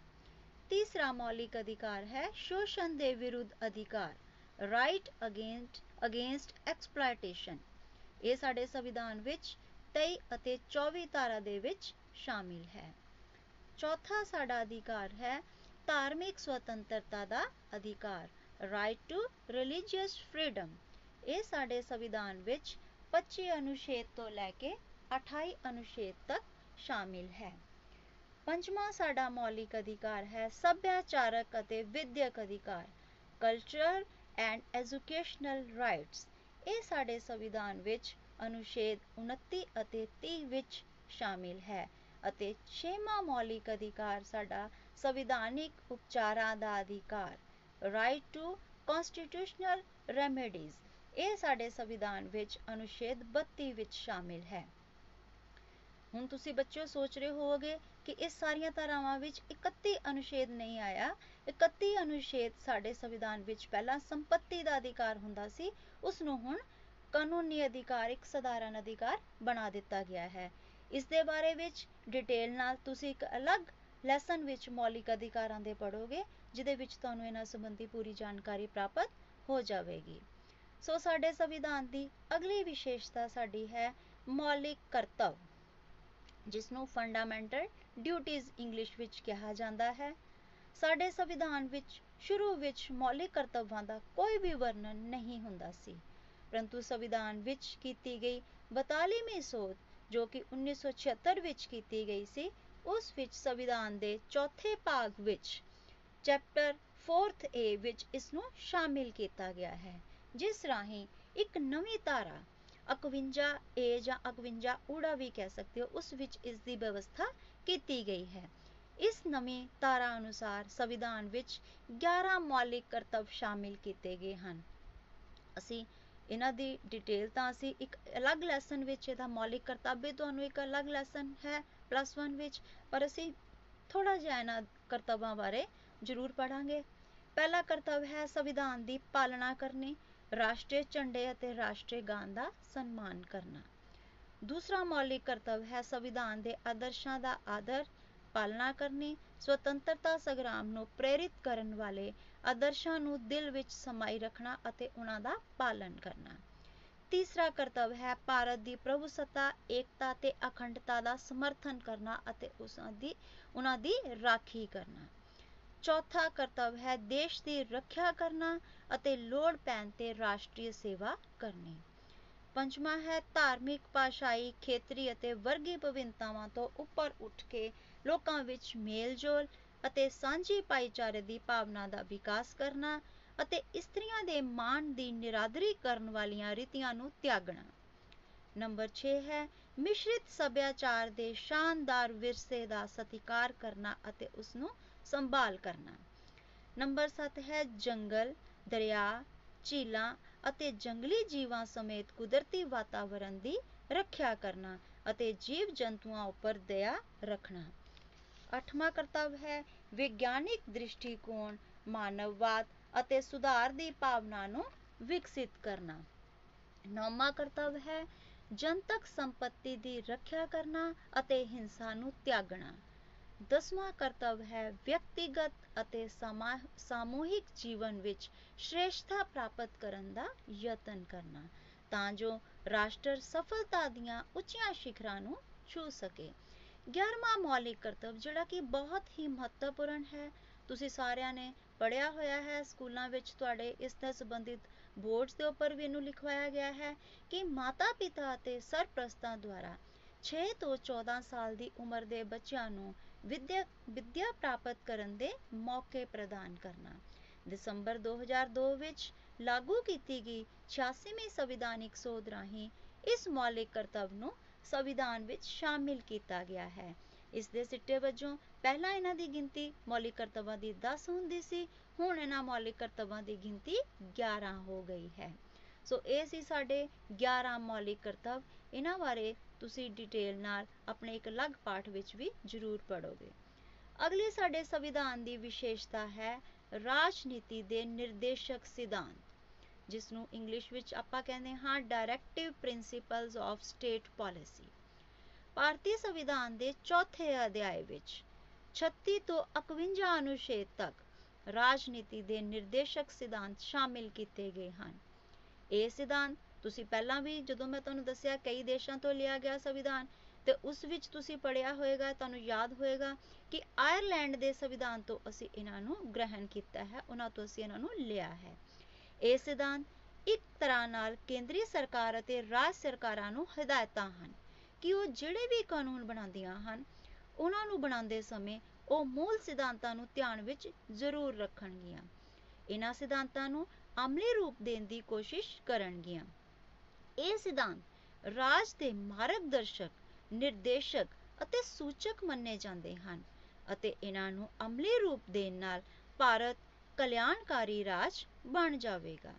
ਤੀਸਰਾ ਮੌਲਿਕ ਅਧਿਕਾਰ ਹੈ ਸ਼ੋਸ਼ਣ ਦੇ ਵਿਰੁੱਧ ਅਧਿਕਾਰ ਰਾਈਟ ਅਗੇਂਸਟ ਅਗੇਂਸਟ ਐਕਸਪਲੋਇਟੇਸ਼ਨ ਇਹ ਸਾਡੇ ਸੰਵਿਧਾਨ ਵਿੱਚ 23 ਅਤੇ 24 ਧਾਰਾ ਦੇ ਵਿੱਚ ਸ਼ਾਮਿਲ ਹੈ। ਚੌਥਾ ਸਾਡਾ ਅਧਿਕਾਰ ਹੈ ਧਾਰਮਿਕ ਸੁਤੰਤਰਤਾ ਦਾ ਅਧਿਕਾਰ ਰਾਈਟ ਟੂ ਰਿਲੀਜੀਅਸ ਫਰੀडम ਇਹ ਸਾਡੇ ਸੰਵਿਧਾਨ ਵਿੱਚ 25 ਅਨੁਛੇਦ ਤੋਂ ਲੈ ਕੇ 28 ਅਨੁਛੇਦ ਤੱਕ ਸ਼ਾਮਿਲ ਹੈ। ਪੰਜਵਾਂ ਸਾਡਾ ਮੌਲਿਕ ਅਧਿਕਾਰ ਹੈ ਸੱਭਿਆਚਾਰਕ ਅਤੇ ਵਿਦਿਅਕ ਅਧਿਕਾਰ ਕਲਚਰਲ ਐਂਡ ਐਜੂਕੇਸ਼ਨਲ ਰਾਈਟਸ ਇਹ ਸਾਡੇ ਸੰਵਿਧਾਨ ਵਿੱਚ ਅਨੁਛੇਦ 29 ਅਤੇ 30 ਵਿੱਚ ਸ਼ਾਮਿਲ ਹੈ ਅਤੇ ਛੇਵਾਂ ਮੌਲਿਕ ਅਧਿਕਾਰ ਸਾਡਾ ਸੰਵਿਧਾਨਿਕ ਉਪਚਾਰਾਂ ਦਾ ਅਧਿਕਾਰ ਰਾਈਟ ਟੂ ਕਨਸਟੀਟਿਊਸ਼ਨਲ ਰੈਮੇਡੀਜ਼ ਇਹ ਸਾਡੇ ਸੰਵਿਧਾਨ ਵਿੱਚ ਅਨੁਛੇਦ 32 ਵਿੱਚ ਸ਼ਾਮਿਲ ਹੈ। ਹੁਣ ਤੁਸੀਂ ਬੱਚਿਓ ਸੋਚ ਰਹੇ ਹੋਵੋਗੇ ਕਿ ਇਸ ਸਾਰੀਆਂ ਧਾਰਾਵਾਂ ਵਿੱਚ 31 ਅਨੁਛੇਦ ਨਹੀਂ ਆਇਆ। 31 ਅਨੁਛੇਦ ਸਾਡੇ ਸੰਵਿਧਾਨ ਵਿੱਚ ਪਹਿਲਾਂ ਸੰਪਤੀ ਦਾ ਅਧਿਕਾਰ ਹੁੰਦਾ ਸੀ, ਉਸ ਨੂੰ ਹੁਣ ਕਾਨੂੰਨੀ ਅਧਿਕਾਰ, ਇੱਕ ਸਧਾਰਨ ਅਧਿਕਾਰ ਬਣਾ ਦਿੱਤਾ ਗਿਆ ਹੈ। ਇਸ ਦੇ ਬਾਰੇ ਵਿੱਚ ਡਿਟੇਲ ਨਾਲ ਤੁਸੀਂ ਇੱਕ ਅਲੱਗ ਲੈਸਨ ਵਿੱਚ ਮੌਲਿਕ ਅਧਿਕਾਰਾਂ ਦੇ ਪੜੋਗੇ ਜਿਹਦੇ ਵਿੱਚ ਤੁਹਾਨੂੰ ਇਹਨਾਂ ਸੰਬੰਧੀ ਪੂਰੀ ਜਾਣਕਾਰੀ ਪ੍ਰਾਪਤ ਹੋ ਜਾਵੇਗੀ। ਸੋ ਸਾਡੇ ਸੰਵਿਧਾਨ ਦੀ ਅਗਲੀ ਵਿਸ਼ੇਸ਼ਤਾ ਸਾਡੀ ਹੈ ਮੌਲਿਕ ਕਰਤੱਵ, ਜਿਸ ਨੂੰ ਫੰਡਾਮੈਂਟਲ ਡਿਊਟੀਜ਼ ਇੰਗਲਿਸ਼ ਵਿੱਚ ਕਿਹਾ ਜਾਂਦਾ ਹੈ। ਸਾਡੇ ਸੰਵਿਧਾਨ ਵਿੱਚ ਸ਼ੁਰੂ ਵਿੱਚ ਮੌਲਿਕ ਕਰਤੱਵਾਂ ਦਾ ਕੋਈ ਵੀ ਵਰਣਨ ਨਹੀਂ ਹੁੰਦਾ ਸੀ। ਪਰੰਤੂ ਸੰਵਿਧਾਨ ਵਿੱਚ ਕੀਤੀ ਗਈ 42ਵੀਂ ਸੋਧ ਜੋ ਕਿ 1976 ਵਿੱਚ ਕੀਤੀ ਗਈ ਸੀ, ਉਸ ਵਿੱਚ ਸੰਵਿਧਾਨ ਦੇ ਚੌਥੇ ਭਾਗ ਵਿੱਚ ਚੈਪਟਰ 4th A ਵਿੱਚ ਇਸ ਨੂੰ ਸ਼ਾਮਿਲ ਕੀਤਾ ਗਿਆ ਹੈ, ਜਿਸ ਰਾਹੀਂ ਇੱਕ ਨਵੀਂ ਧਾਰਾ 51 A ਜਾਂ 51 ਊੜਾ ਵੀ ਕਹਿ ਸਕਦੇ ਹੋ, ਉਸ ਵਿੱਚ ਇਸ ਦੀ ਵਿਵਸਥਾ ਕੀਤੀ ਗਈ ਹੈ। ਇਸ ਨਵੀਂ ਧਾਰਾ ਅਨੁਸਾਰ ਸੰਵਿਧਾਨ ਵਿੱਚ 11 ਮੌਲਿਕ ਕਰਤੱਵ ਸ਼ਾਮਿਲ ਕੀਤੇ ਗਏ ਹਨ। ਅਸੀਂ ਇਹਨਾਂ ਦੀ ਡਿਟੇਲ ਤਾਂ ਅਸੀਂ ਇੱਕ ਅਲੱਗ ਲੈਸਨ ਵਿੱਚ ਇਹਦਾ ਮੌਲਿਕ ਕਰਤੱਵ ਵੀ ਤੁਹਾਨੂੰ ਇੱਕ ਅਲੱਗ ਲੈਸਨ ਹੈ ਪਲੱਸ 1 ਵਿੱਚ, ਪਰ ਅਸੀਂ ਥੋੜਾ ਜਿਹਾ ਇਹਨਾਂ ਕਰਤੱਵਾਂ ਬਾਰੇ ਜ਼ਰੂਰ ਪੜਾਂਗੇ ਪਹਿਲਾ ਕਰਤੱਵ ਹੈ ਸੰਵਿਧਾਨ ਦੀ ਪਾਲਣਾ ਕਰਨੀ, ਰਾਸ਼ਟਰੀ ਝੰਡੇ ਅਤੇ ਰਾਸ਼ਟਰੀ ਗਾਨ ਦਾ ਸਨਮਾਨ ਕਰਨਾ। ਦੂਸਰਾ ਮੌਲਿਕ ਕਰਤੱਵ ਹੈ ਸੰਵਿਧਾਨ ਦੇ ਆਦਰਸ਼ਾਂ ਦਾ ਆਦਰ ਪਾਲਣਾ ਕਰਨੀ, ਸੁਤੰਤਰਤਾ ਸੰਗਰਾਮ ਨੂੰ ਪ੍ਰੇਰਿਤ ਕਰਨ ਵਾਲੇ ਆਦਰਸ਼ਾਂ ਨੂੰ ਦਿਲ ਵਿੱਚ ਸਮਾਈ ਰੱਖਣਾ ਅਤੇ ਉਹਨਾਂ ਦਾ ਪਾਲਨ ਕਰਨਾ। ਤੀਸਰਾ ਕਰਤੱਵ ਹੈ ਭਾਰਤ ਦੀ ਪ੍ਰਭੂਸੱਤਾ, ਏਕਤਾ ਤੇ ਅਖੰਡਤਾ ਦਾ ਸਮਰਥਨ ਕਰਨਾ ਅਤੇ ਉਸਾਂ ਦੀ, ਉਹਨਾਂ ਦੀ ਰਾਖੀ ਕਰਨਾ। ਚੌਥਾ ਕਰਤੱਵ ਹੈ ਦੇਸ਼ ਦੀ ਰੱਖਿਆ ਕਰਨਾ ਅਤੇ ਲੋੜ ਪੈਣ ਤੇ ਰਾਸ਼ਟਰੀ ਸੇਵਾ ਕਰਨੀ। ਪੰਜਵਾਂ ਹੈ, ਧਾਰਮਿਕ ਭਾਸ਼ਾਈ ਖੇਤਰੀ ਅਤੇ ਵਰਗੀ ਵਿਭਿੰਨਤਾਵਾਂ ਤੋਂ ਉੱਪਰ ਉੱਠ ਕੇ ਲੋਕਾਂ ਵਿੱਚ ਮੇਲਜੋਲ ਅਤੇ ਸਾਂਝੀ ਭਾਈਚਾਰੇ ਦੀ ਭਾਵਨਾ ਦਾ ਵਿਕਾਸ ਕਰਨਾ ਅਤੇ ਇਸਤਰੀਆਂ ਦੇ ਮਾਣ ਦੀ ਨਿਰਾਦਰੀ ਕਰਨ ਵਾਲੀਆਂ ਰੀਤੀਆਂ ਨੂੰ ਤਿਆਗਣਾ। ਨੰਬਰ 6 ਹੈ, ਮਿਸ਼ਰਿਤ ਸੱਭਿਆਚਾਰ ਦੇ ਸ਼ਾਨਦਾਰ ਵਿਰਸੇ ਦਾ ਸਤਿਕਾਰ ਕਰਨਾ ਅਤੇ ਉਸ ਨੂੰ ਸੰਭਾਲ ਕਰਨਾ। ਨੰਬਰ 7 ਹੈ, ਜੰਗਲ, ਦਰਿਆ, ਝੀਲਾਂ ਅਤੇ ਜੰਗਲੀ ਜੀਵਾਂ ਸਮੇਤ ਕੁਦਰਤੀ ਵਾਤਾਵਰਣ ਦੀ ਰੱਖਿਆ ਕਰਨਾ ਅਤੇ ਜੀਵ ਜੰਤੂਆਂ ਉੱਪਰ ਦਇਆ ਰੱਖਣਾ। ਅੱਠਵਾਂ ਕਰਤੱਵ ਹੈ, ਵਿਗਿਆਨਿਕ ਦ੍ਰਿਸ਼ਟੀਕੋਣ, ਮਾਨਵਵਾਦ ਅਤੇ ਸੁਧਾਰ ਦੀ ਭਾਵਨਾ ਨੂੰ ਵਿਕਸਿਤ ਕਰਨਾ। ਨੌਵਾਂ ਕਰਤੱਵ ਹੈ, ਜਨਤਕ ਸੰਪਤੀ ਦੀ ਰੱਖਿਆ ਕਰਨਾ ਅਤੇ ਹਿੰਸਾ ਨੂੰ ਤਿਆਗਣਾ। ਦਸਵਾਂ ਕਰਤੱਵ ਹੈ ਵਿਅਕਤੀਗਤ ਅਤੇ ਸਮੂਹਿਕ ਜੀਵਨ ਵਿੱਚ ਸ਼੍ਰੇਸ਼ਟਤਾ ਪ੍ਰਾਪਤ ਕਰਨ ਦਾ ਯਤਨ ਕਰਨਾ, ਤਾਂ ਜੋ ਰਾਸ਼ਟਰ ਸਫਲਤਾ ਦੀਆਂ ਉੱਚੀਆਂ ਸ਼ਿਖਰਾਂ ਨੂੰ ਛੂ ਸਕੇ। 11ਵਾਂ ਮੌਲਿਕ ਕਰਤੱਵ, ਜਿਹੜਾ ਕਿ ਬਹੁਤ ਹੀ ਮਹੱਤਵਪੂਰਨ ਹੈ, ਤੁਸੀਂ ਸਾਰਿਆਂ ਨੇ ਪੜਿਆ ਹੋਇਆ ਹੈ, ਸਕੂਲਾਂ ਵਿੱਚ ਤੁਹਾਡੇ ਇਸ ਨਾਲ ਸੰਬੰਧਿਤ ਬੋਰਡਸ ਦੇ ਉੱਪਰ ਵੀ ਇਹਨੂੰ ਲਿਖਵਾਇਆ ਗਿਆ ਹੈ ਕਿ ਮਾਤਾ ਪਿਤਾ ਅਤੇ ਸਰਪ੍ਰਸਤਾਂ ਦੁਆਰਾ 6 ਤੋਂ 14 ਸਾਲ ਦੀ ਉਮਰ ਦੇ ਬੱਚਿਆਂ ਨੂੰ ਵਿਦਿਆ ਵਿਦਿਆ ਪ੍ਰਾਪਤ ਕਰਨ ਦੇ ਮੌਕੇ ਪ੍ਰਦਾਨ ਕਰਨਾ। ਦਸੰਬਰ 2002 ਵਿੱਚ ਲਾਗੂ ਕੀਤੀ ਗਈ 86ਵੀਂ ਸੰਵਿਧਾਨਿਕ ਸੋਧ ਰਾਹੀਂ ਇਸ ਮੌਲਿਕ ਕਰਤੱਵ ਨੂੰ ਸੰਵਿਧਾਨ ਵਿੱਚ ਸ਼ਾਮਿਲ ਕੀਤਾ ਗਿਆ ਹੈ। ਇਸ ਦੇ ਸਿੱਟੇ ਵਜੋਂ ਪਹਿਲਾਂ ਇਹਨਾਂ ਦੀ ਗਿਣਤੀ ਮੌਲਿਕ ਕਰਤੱਵਾਂ ਦੀ 10 ਹੁੰਦੀ ਸੀ, ਹੁਣ ਇਹਨਾਂ ਮੌਲਿਕ ਕਰਤੱਵਾਂ ਦੀ ਗਿਣਤੀ 11 ਹੋ ਗਈ ਹੈ। ਸੋ ਇਹ ਸੀ ਸਾਡੇ 11 ਮੌਲਿਕ ਕਰਤੱਵ। ਇਹਨਾਂ ਬਾਰੇ ਤੁਸੀਂ ਡਿਟੇਲ ਨਾਲ ਆਪਣੇ ਇੱਕ ਅਲੱਗ ਪਾਠ ਵਿੱਚ ਵੀ ਜ਼ਰੂਰ ਪੜੋਗੇ ਅਗਲੀ ਸਾਡੇ ਸੰਵਿਧਾਨ ਦੀ ਵਿਸ਼ੇਸ਼ਤਾ ਹੈ ਰਾਜਨੀਤੀ ਦੇ ਨਿਰਦੇਸ਼ਕ ਸਿਧਾਂਤ ਜਿਸ ਨੂੰ ਇੰਗਲਿਸ਼ ਵਿੱਚ ਆਪਾਂ ਕਹਿੰਦੇ ਹਾਂ directive principles of state policy ਭਾਰਤੀ ਸੰਵਿਧਾਨ ਦੇ ਚੌਥੇ ਅਧਿਆਇ ਵਿੱਚ 36 ਤੋਂ 51 ਅਨੁਛੇਦ ਤੱਕ ਰਾਜਨੀਤੀ ਦੇ ਨਿਰਦੇਸ਼ਕ ਸਿਧਾਂਤ ਸ਼ਾਮਿਲ ਕੀਤੇ ਗਏ ਹਨ। ਇਹ ਸਿਧਾਂਤ ਤੁਸੀਂ ਪਹਿਲਾਂ ਵੀ ਜਦੋਂ ਮੈਂ ਤੁਹਾਨੂੰ ਦੱਸਿਆ ਕਈ ਦੇਸ਼ਾਂ ਤੋਂ ਲਿਆ ਗਿਆ ਸੰਵਿਧਾਨ, ਤੇ ਉਸ ਵਿੱਚ ਤੁਸੀਂ ਪੜਿਆ ਹੋਵੇਗਾ ਤੁਹਾਨੂੰ ਯਾਦ ਹੋਵੇਗਾ ਕਿ ਆਇਰਲੈਂਡ ਦੇ ਸੰਵਿਧਾਨ ਤੋਂ ਅਸੀਂ ਇਹਨਾਂ ਨੂੰ ਗ੍ਰਹਿਣ ਕੀਤਾ ਹੈ, ਉਹਨਾਂ ਤੋਂ ਅਸੀਂ ਇਹਨਾਂ ਨੂੰ ਲਿਆ ਹੈ। ਇਹ ਸਿਧਾਂਤ ਇੱਕ ਤਰ੍ਹਾਂ ਨਾਲ ਕੇਂਦਰੀ ਸਰਕਾਰ ਅਤੇ ਰਾਜ ਸਰਕਾਰਾਂ ਨੂੰ ਹਦਾਇਤਾਂ ਹਨ ਕਿ ਉਹ ਜਿਹੜੇ ਵੀ ਕਾਨੂੰਨ ਬਣਾਉਂਦੀਆਂ ਹਨ, ਉਹਨਾਂ ਨੂੰ ਬਣਾਉਂਦੇ ਸਮੇਂ ਉਹ ਮੂਲ ਸਿਧਾਂਤਾਂ ਨੂੰ ਧਿਆਨ ਵਿੱਚ ਜ਼ਰੂਰ ਰੱਖਣਗੀਆਂ। ਇਹਨਾਂ ਸਿਧਾਂਤਾਂ ਨੂੰ ਅਮਲੀ ਰੂਪ ਦੇਣ ਦੀ ਕੋਸ਼ਿਸ਼ ਕਰਨਗੀਆਂ। ਇਹ ਸਿਧਾਂਤ ਰਾਜ ਦੇ ਮਾਰਗਦਰਸ਼ਕ ਨਿਰਦੇਸ਼ਕ ਅਤੇ ਸੂਚਕ ਮੰਨੇ ਜਾਂਦੇ ਹਨ ਅਤੇ ਇਹਨਾਂ ਨੂੰ ਅਮਲੀ ਰੂਪ ਦੇਣ ਨਾਲ ਭਾਰਤ ਕਲਿਆਣਕਾਰੀ ਰਾਜ ਬਣ ਜਾਵੇਗਾ।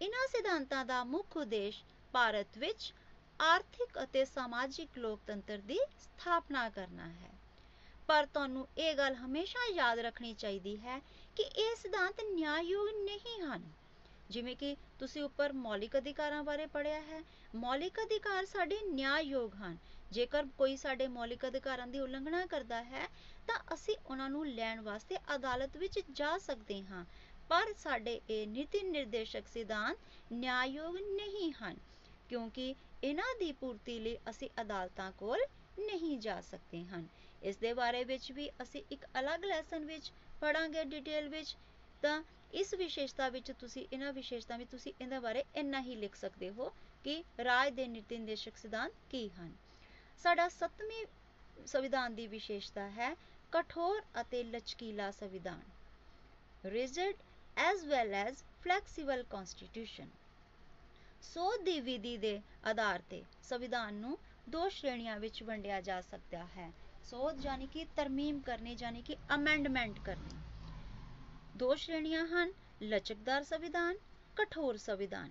ਇਹਨਾਂ ਸਿਧਾਂਤਾਂ ਦਾ ਮੁੱਖ ਉਦੇਸ਼ ਭਾਰਤ ਵਿੱਚ ਆਰਥਿਕ ਅਤੇ ਸਮਾਜਿਕ ਲੋਕਤੰਤਰ ਦੀ ਸਥਾਪਨਾ ਕਰਨਾ ਹੈ। ਪਰ ਤੁਹਾਨੂੰ ਇਹ ਗੱਲ ਹਮੇਸ਼ਾ ਯਾਦ ਰੱਖਣੀ ਚਾਹੀਦੀ ਹੈ ਕਿ ਇਹ ਸਿਧਾਂਤ ਨਿਆਂਯੋਗ ਨਹੀਂ ਹਨ। ਜਿਵੇਂ ਕਿ ਤੁਸੀਂ ਉੱਪਰ ਮੌਲਿਕ ਅਧਿਕਾਰਾਂ ਬਾਰੇ ਪੜ੍ਹਿਆ ਹੈ, ਮੌਲਿਕ ਅਧਿਕਾਰ ਸਾਡੇ ਨਿਆਂਯੋਗ ਹਨ। ਜੇਕਰ ਕੋਈ ਸਾਡੇ ਮੌਲਿਕ ਅਧਿਕਾਰਾਂ ਦੀ ਉਲੰਘਣਾ ਕਰਦਾ ਹੈ, ਤਾਂ ਅਸੀਂ ਉਹਨਾਂ ਨੂੰ ਲੈਣ ਵਾਸਤੇ ਅਦਾਲਤ ਵਿੱਚ ਜਾ ਸਕਦੇ ਹਾਂ। ਪਰ ਸਾਡੇ ਇਹ ਨੀਤੀ ਨਿਰਦੇਸ਼ਕ ਸਿਧਾਂਤ ਨਿਆਂਯੋਗ ਨਹੀਂ ਹਨ, ਕਿਉਂਕਿ ਇਹਨਾਂ ਦੀ ਪੂਰਤੀ ਲਈ ਅਸੀਂ ਅਦਾਲਤਾਂ ਕੋਲ ਨਹੀਂ ਜਾ ਸਕਦੇ ਹਨ। ਇਸ ਦੇ ਬਾਰੇ ਵਿੱਚ ਵੀ ਅਸੀਂ ਇੱਕ ਅਲੱਗ ਲੈਸਨ ਵਿੱਚ ਪੜਾਂਗੇ ਡਿਟੇਲ ਵਿੱਚ, ਤਾਂ ਇਸ ਵਿਸ਼ੇਸ਼ਤਾ ਵਿੱਚ ਤੁਸੀਂ, ਇਹਨਾਂ ਵਿਸ਼ੇਸ਼ਤਾ ਵਿੱਚ ਤੁਸੀਂ ਇਹਦੇ ਬਾਰੇ ਇੰਨਾ ਹੀ ਲਿਖ ਸਕਦੇ ਹੋ ਕਿ ਰਾਜ ਦੇ ਨੀਤੀ ਨਿਰਦੇਸ਼ਕ ਸਿਧਾਂਤ ਕੀ ਹਨ। ਸਾਡਾ ਸੱਤਵੀਂ ਸੰਵਿਧਾਨ ਦੀ ਵਿਸ਼ੇਸ਼ਤਾ ਹੈ ਕਠੋਰ ਅਤੇ ਲਚਕੀਲਾ ਸੰਵਿਧਾਨ। Rigid as well as flexible constitution ਸੋਧ ਦੀ ਵਿਧੀ ਦੇ ਆਧਾਰ ਤੇ ਸੰਵਿਧਾਨ ਨੂੰ ਦੋ ਸ਼੍ਰੇਣੀਆਂ ਵਿੱਚ ਵੰਡਿਆ ਜਾ ਸਕਦਾ ਹੈ। ਸੋਧ ਯਾਨੀ ਕਿ ਤਰਮੀਮ ਕਰਨੀ, ਯਾਨੀ ਕਿ ਅਮੈਂਡਮੈਂਟ ਕਰਨੀ। ਦੋ ਸ਼੍ਰੇਣੀਆਂ ਹਨ, ਲਚਕਦਾਰ ਸੰਵਿਧਾਨ, ਕਠੋਰ ਸੰਵਿਧਾਨ।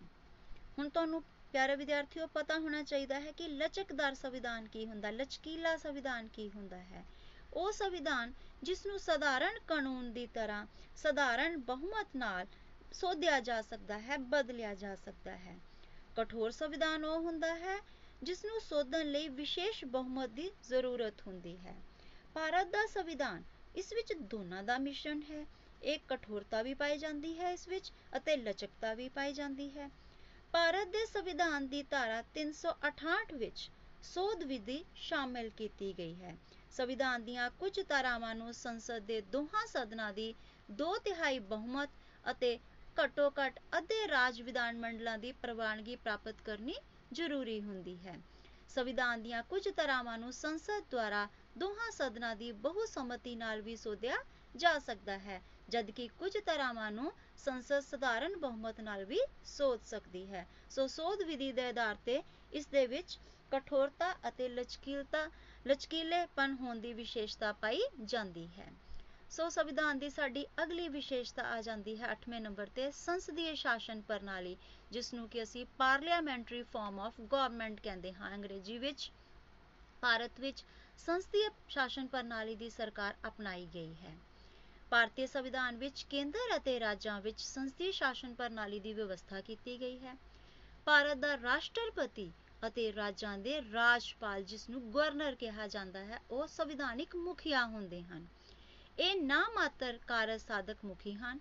ਹੁਣ ਤੁਹਾਨੂੰ ਪਿਆਰੇ ਵਿਦਿਆਰਥੀਓ, ਪਤਾ ਹੋਣਾ ਚਾਹੀਦਾ ਹੈ ਕਿ ਲਚਕਦਾਰ ਸੰਵਿਧਾਨ ਕੀ ਹੁੰਦਾ, ਲਚਕੀਲਾ ਸੰਵਿਧਾਨ ਕੀ ਹੁੰਦਾ ਹੈ। ਉਹ ਸੰਵਿਧਾਨ ਜਿਸ ਨੂੰ ਸਧਾਰਨ ਕਾਨੂੰਨ ਦੀ ਤਰ੍ਹਾਂ, ਸਧਾਰਨ ਬਹੁਮਤ ਨਾਲ ਸੋਧਿਆ ਜਾ ਸਕਦਾ ਹੈ, ਬਦਲਿਆ ਜਾ ਸਕਦਾ ਹੈ। ਕਠੋਰ ਸੰਵਿਧਾਨ ਉਹ ਹੁੰਦਾ ਹੈ ਜਿਸ ਨੂੰ ਸੋਧਣ ਲਈ ਵਿਸ਼ੇਸ਼ ਬਹੁਮਤ ਦੀ ਜ਼ਰੂਰਤ ਹੁੰਦੀ ਹੈ। ਭਾਰਤ ਦਾ ਸੰਵਿਧਾਨ ਇਸ ਵਿੱਚ ਦੋਨਾਂ ਦਾ ਮਿਸ਼ਰਣ ਹੈ। ਇੱਕ ਕਠੋਰਤਾ ਵੀ ਪਾਈ ਜਾਂਦੀ ਹੈ ਇਸ ਵਿੱਚ ਅਤੇ ਲਚਕਤਾ ਵੀ ਪਾਈ ਜਾਂਦੀ ਹੈ। ਭਾਰਤ ਦੇ ਸੰਵਿਧਾਨ ਦੀ ਧਾਰਾ 368 ਵਿੱਚ ਸੋਧ ਵਿਧੀ ਸ਼ਾਮਿਲ ਕੀਤੀ ਗਈ ਹੈ। ਸੰਵਿਧਾਨ ਦੀਆਂ ਕੁਝ ਧਾਰਾਵਾਂ ਨੂੰ ਸੰਸਦ ਦੇ ਦੋਹਾਂ ਸਦਨਾਂ ਦੀ ਦੋ ਤਿਹਾਈ ਬਹੁਮਤ ਅਤੇ ਘੱਟੋ ਘੱਟ ਅੱਧੇ ਰਾਜ ਵਿਧਾਨ ਮੰਡਲਾਂ ਦੀ ਪ੍ਰਵਾਨਗੀ ਪ੍ਰਾਪਤ ਕਰਨੀ ਜ਼ਰੂਰੀ ਹੁੰਦੀ ਹੈ। ਸੰਵਿਧਾਨ ਦੀਆਂ ਕੁਝ ਧਾਰਾਵਾਂ ਨੂੰ ਸੰਸਦ ਦੁਆਰਾ ਦੋਹਾਂ ਸਦਨਾਂ ਦੀ ਬਹੁਸੰਮਤੀ ਨਾਲ ਵੀ ਸੋਧਿਆ ਜਾ ਸਕਦਾ ਹੈ, ਜਦਕਿ ਕੁਝ ਧਾਰਾਵਾਂ ਨੂੰ ਸੰਸਦ ਸਧਾਰਨ ਬਹੁਮਤ ਨਾਲ ਵੀ ਸੋਧ ਸਕਦੀ ਹੈ। ਸੋ ਸੋਧ ਵਿਧੀ ਦੇ ਆਧਾਰ ਤੇ ਇਸ ਦੇ ਵਿੱਚ ਕਠੋਰਤਾ ਅਤੇ ਲਚਕੀਲਤਾ, ਲਚਕੀਲੇਪਨ ਹੋਣ ਦੀ ਵਿਸ਼ੇਸ਼ਤਾ ਪਾਈ ਜਾਂਦੀ ਹੈ। ਸੋ ਸੰਵਿਧਾਨ ਦੀ ਸਾਡੀ ਅਗਲੀ ਵਿਸ਼ੇਸ਼ਤਾ ਆ ਜਾਂਦੀ ਹੈ 8ਵੇਂ ਨੰਬਰ ਤੇ ਸੰਸਦੀय ਸ਼ਾਸਨ ਪ੍ਰਣਾਲੀ ਜਿਸ ਨੂੰ ਕਿ ਅਸੀਂ ਪਾਰਲੀਮੈਂਟਰੀ ਫਾਰਮ ਆਫ ਗਵਰਨਮੈਂਟ ਕਹਿੰਦੇ ਹਾਂ ਅੰਗਰੇਜ਼ੀ ਵਿੱਚ। ਭਾਰਤ ਵਿੱਚ ਸੰਸਦੀय ਸ਼ਾਸਨ ਪ੍ਰਣਾਲੀ ਦੀ ਸਰਕਾਰ ਅਪਣਾਈ ਗਈ ਹੈ। ਭਾਰਤੀ ਸੰਵਿਧਾਨ ਵਿੱਚ ਕੇਂਦਰ ਅਤੇ ਰਾਜਾਂ ਵਿੱਚ ਸੰਸਦੀ ਸ਼ਾਸਨ ਪ੍ਰਣਾਲੀ ਦੀ ਵਿਵਸਥਾ ਕੀਤੀ ਗਈ ਹੈ। ਭਾਰਤ ਦਾ ਰਾਸ਼ਟਰਪਤੀ ਅਤੇ ਰਾਜਾਂ ਦੇ ਰਾਜਪਾਲ ਜਿਸ ਨੂੰ ਗਵਰਨਰ ਕਿਹਾ ਜਾਂਦਾ ਹੈ, ਉਹ ਸੰਵਿਧਾਨਿਕ ਮੁਖੀਆ ਹੁੰਦੇ ਹਨ। ਇਹ ਨਾ ਮਾਤਰ ਕਾਰਜ ਸਾਧਕ ਮੁਖੀ ਹਨ।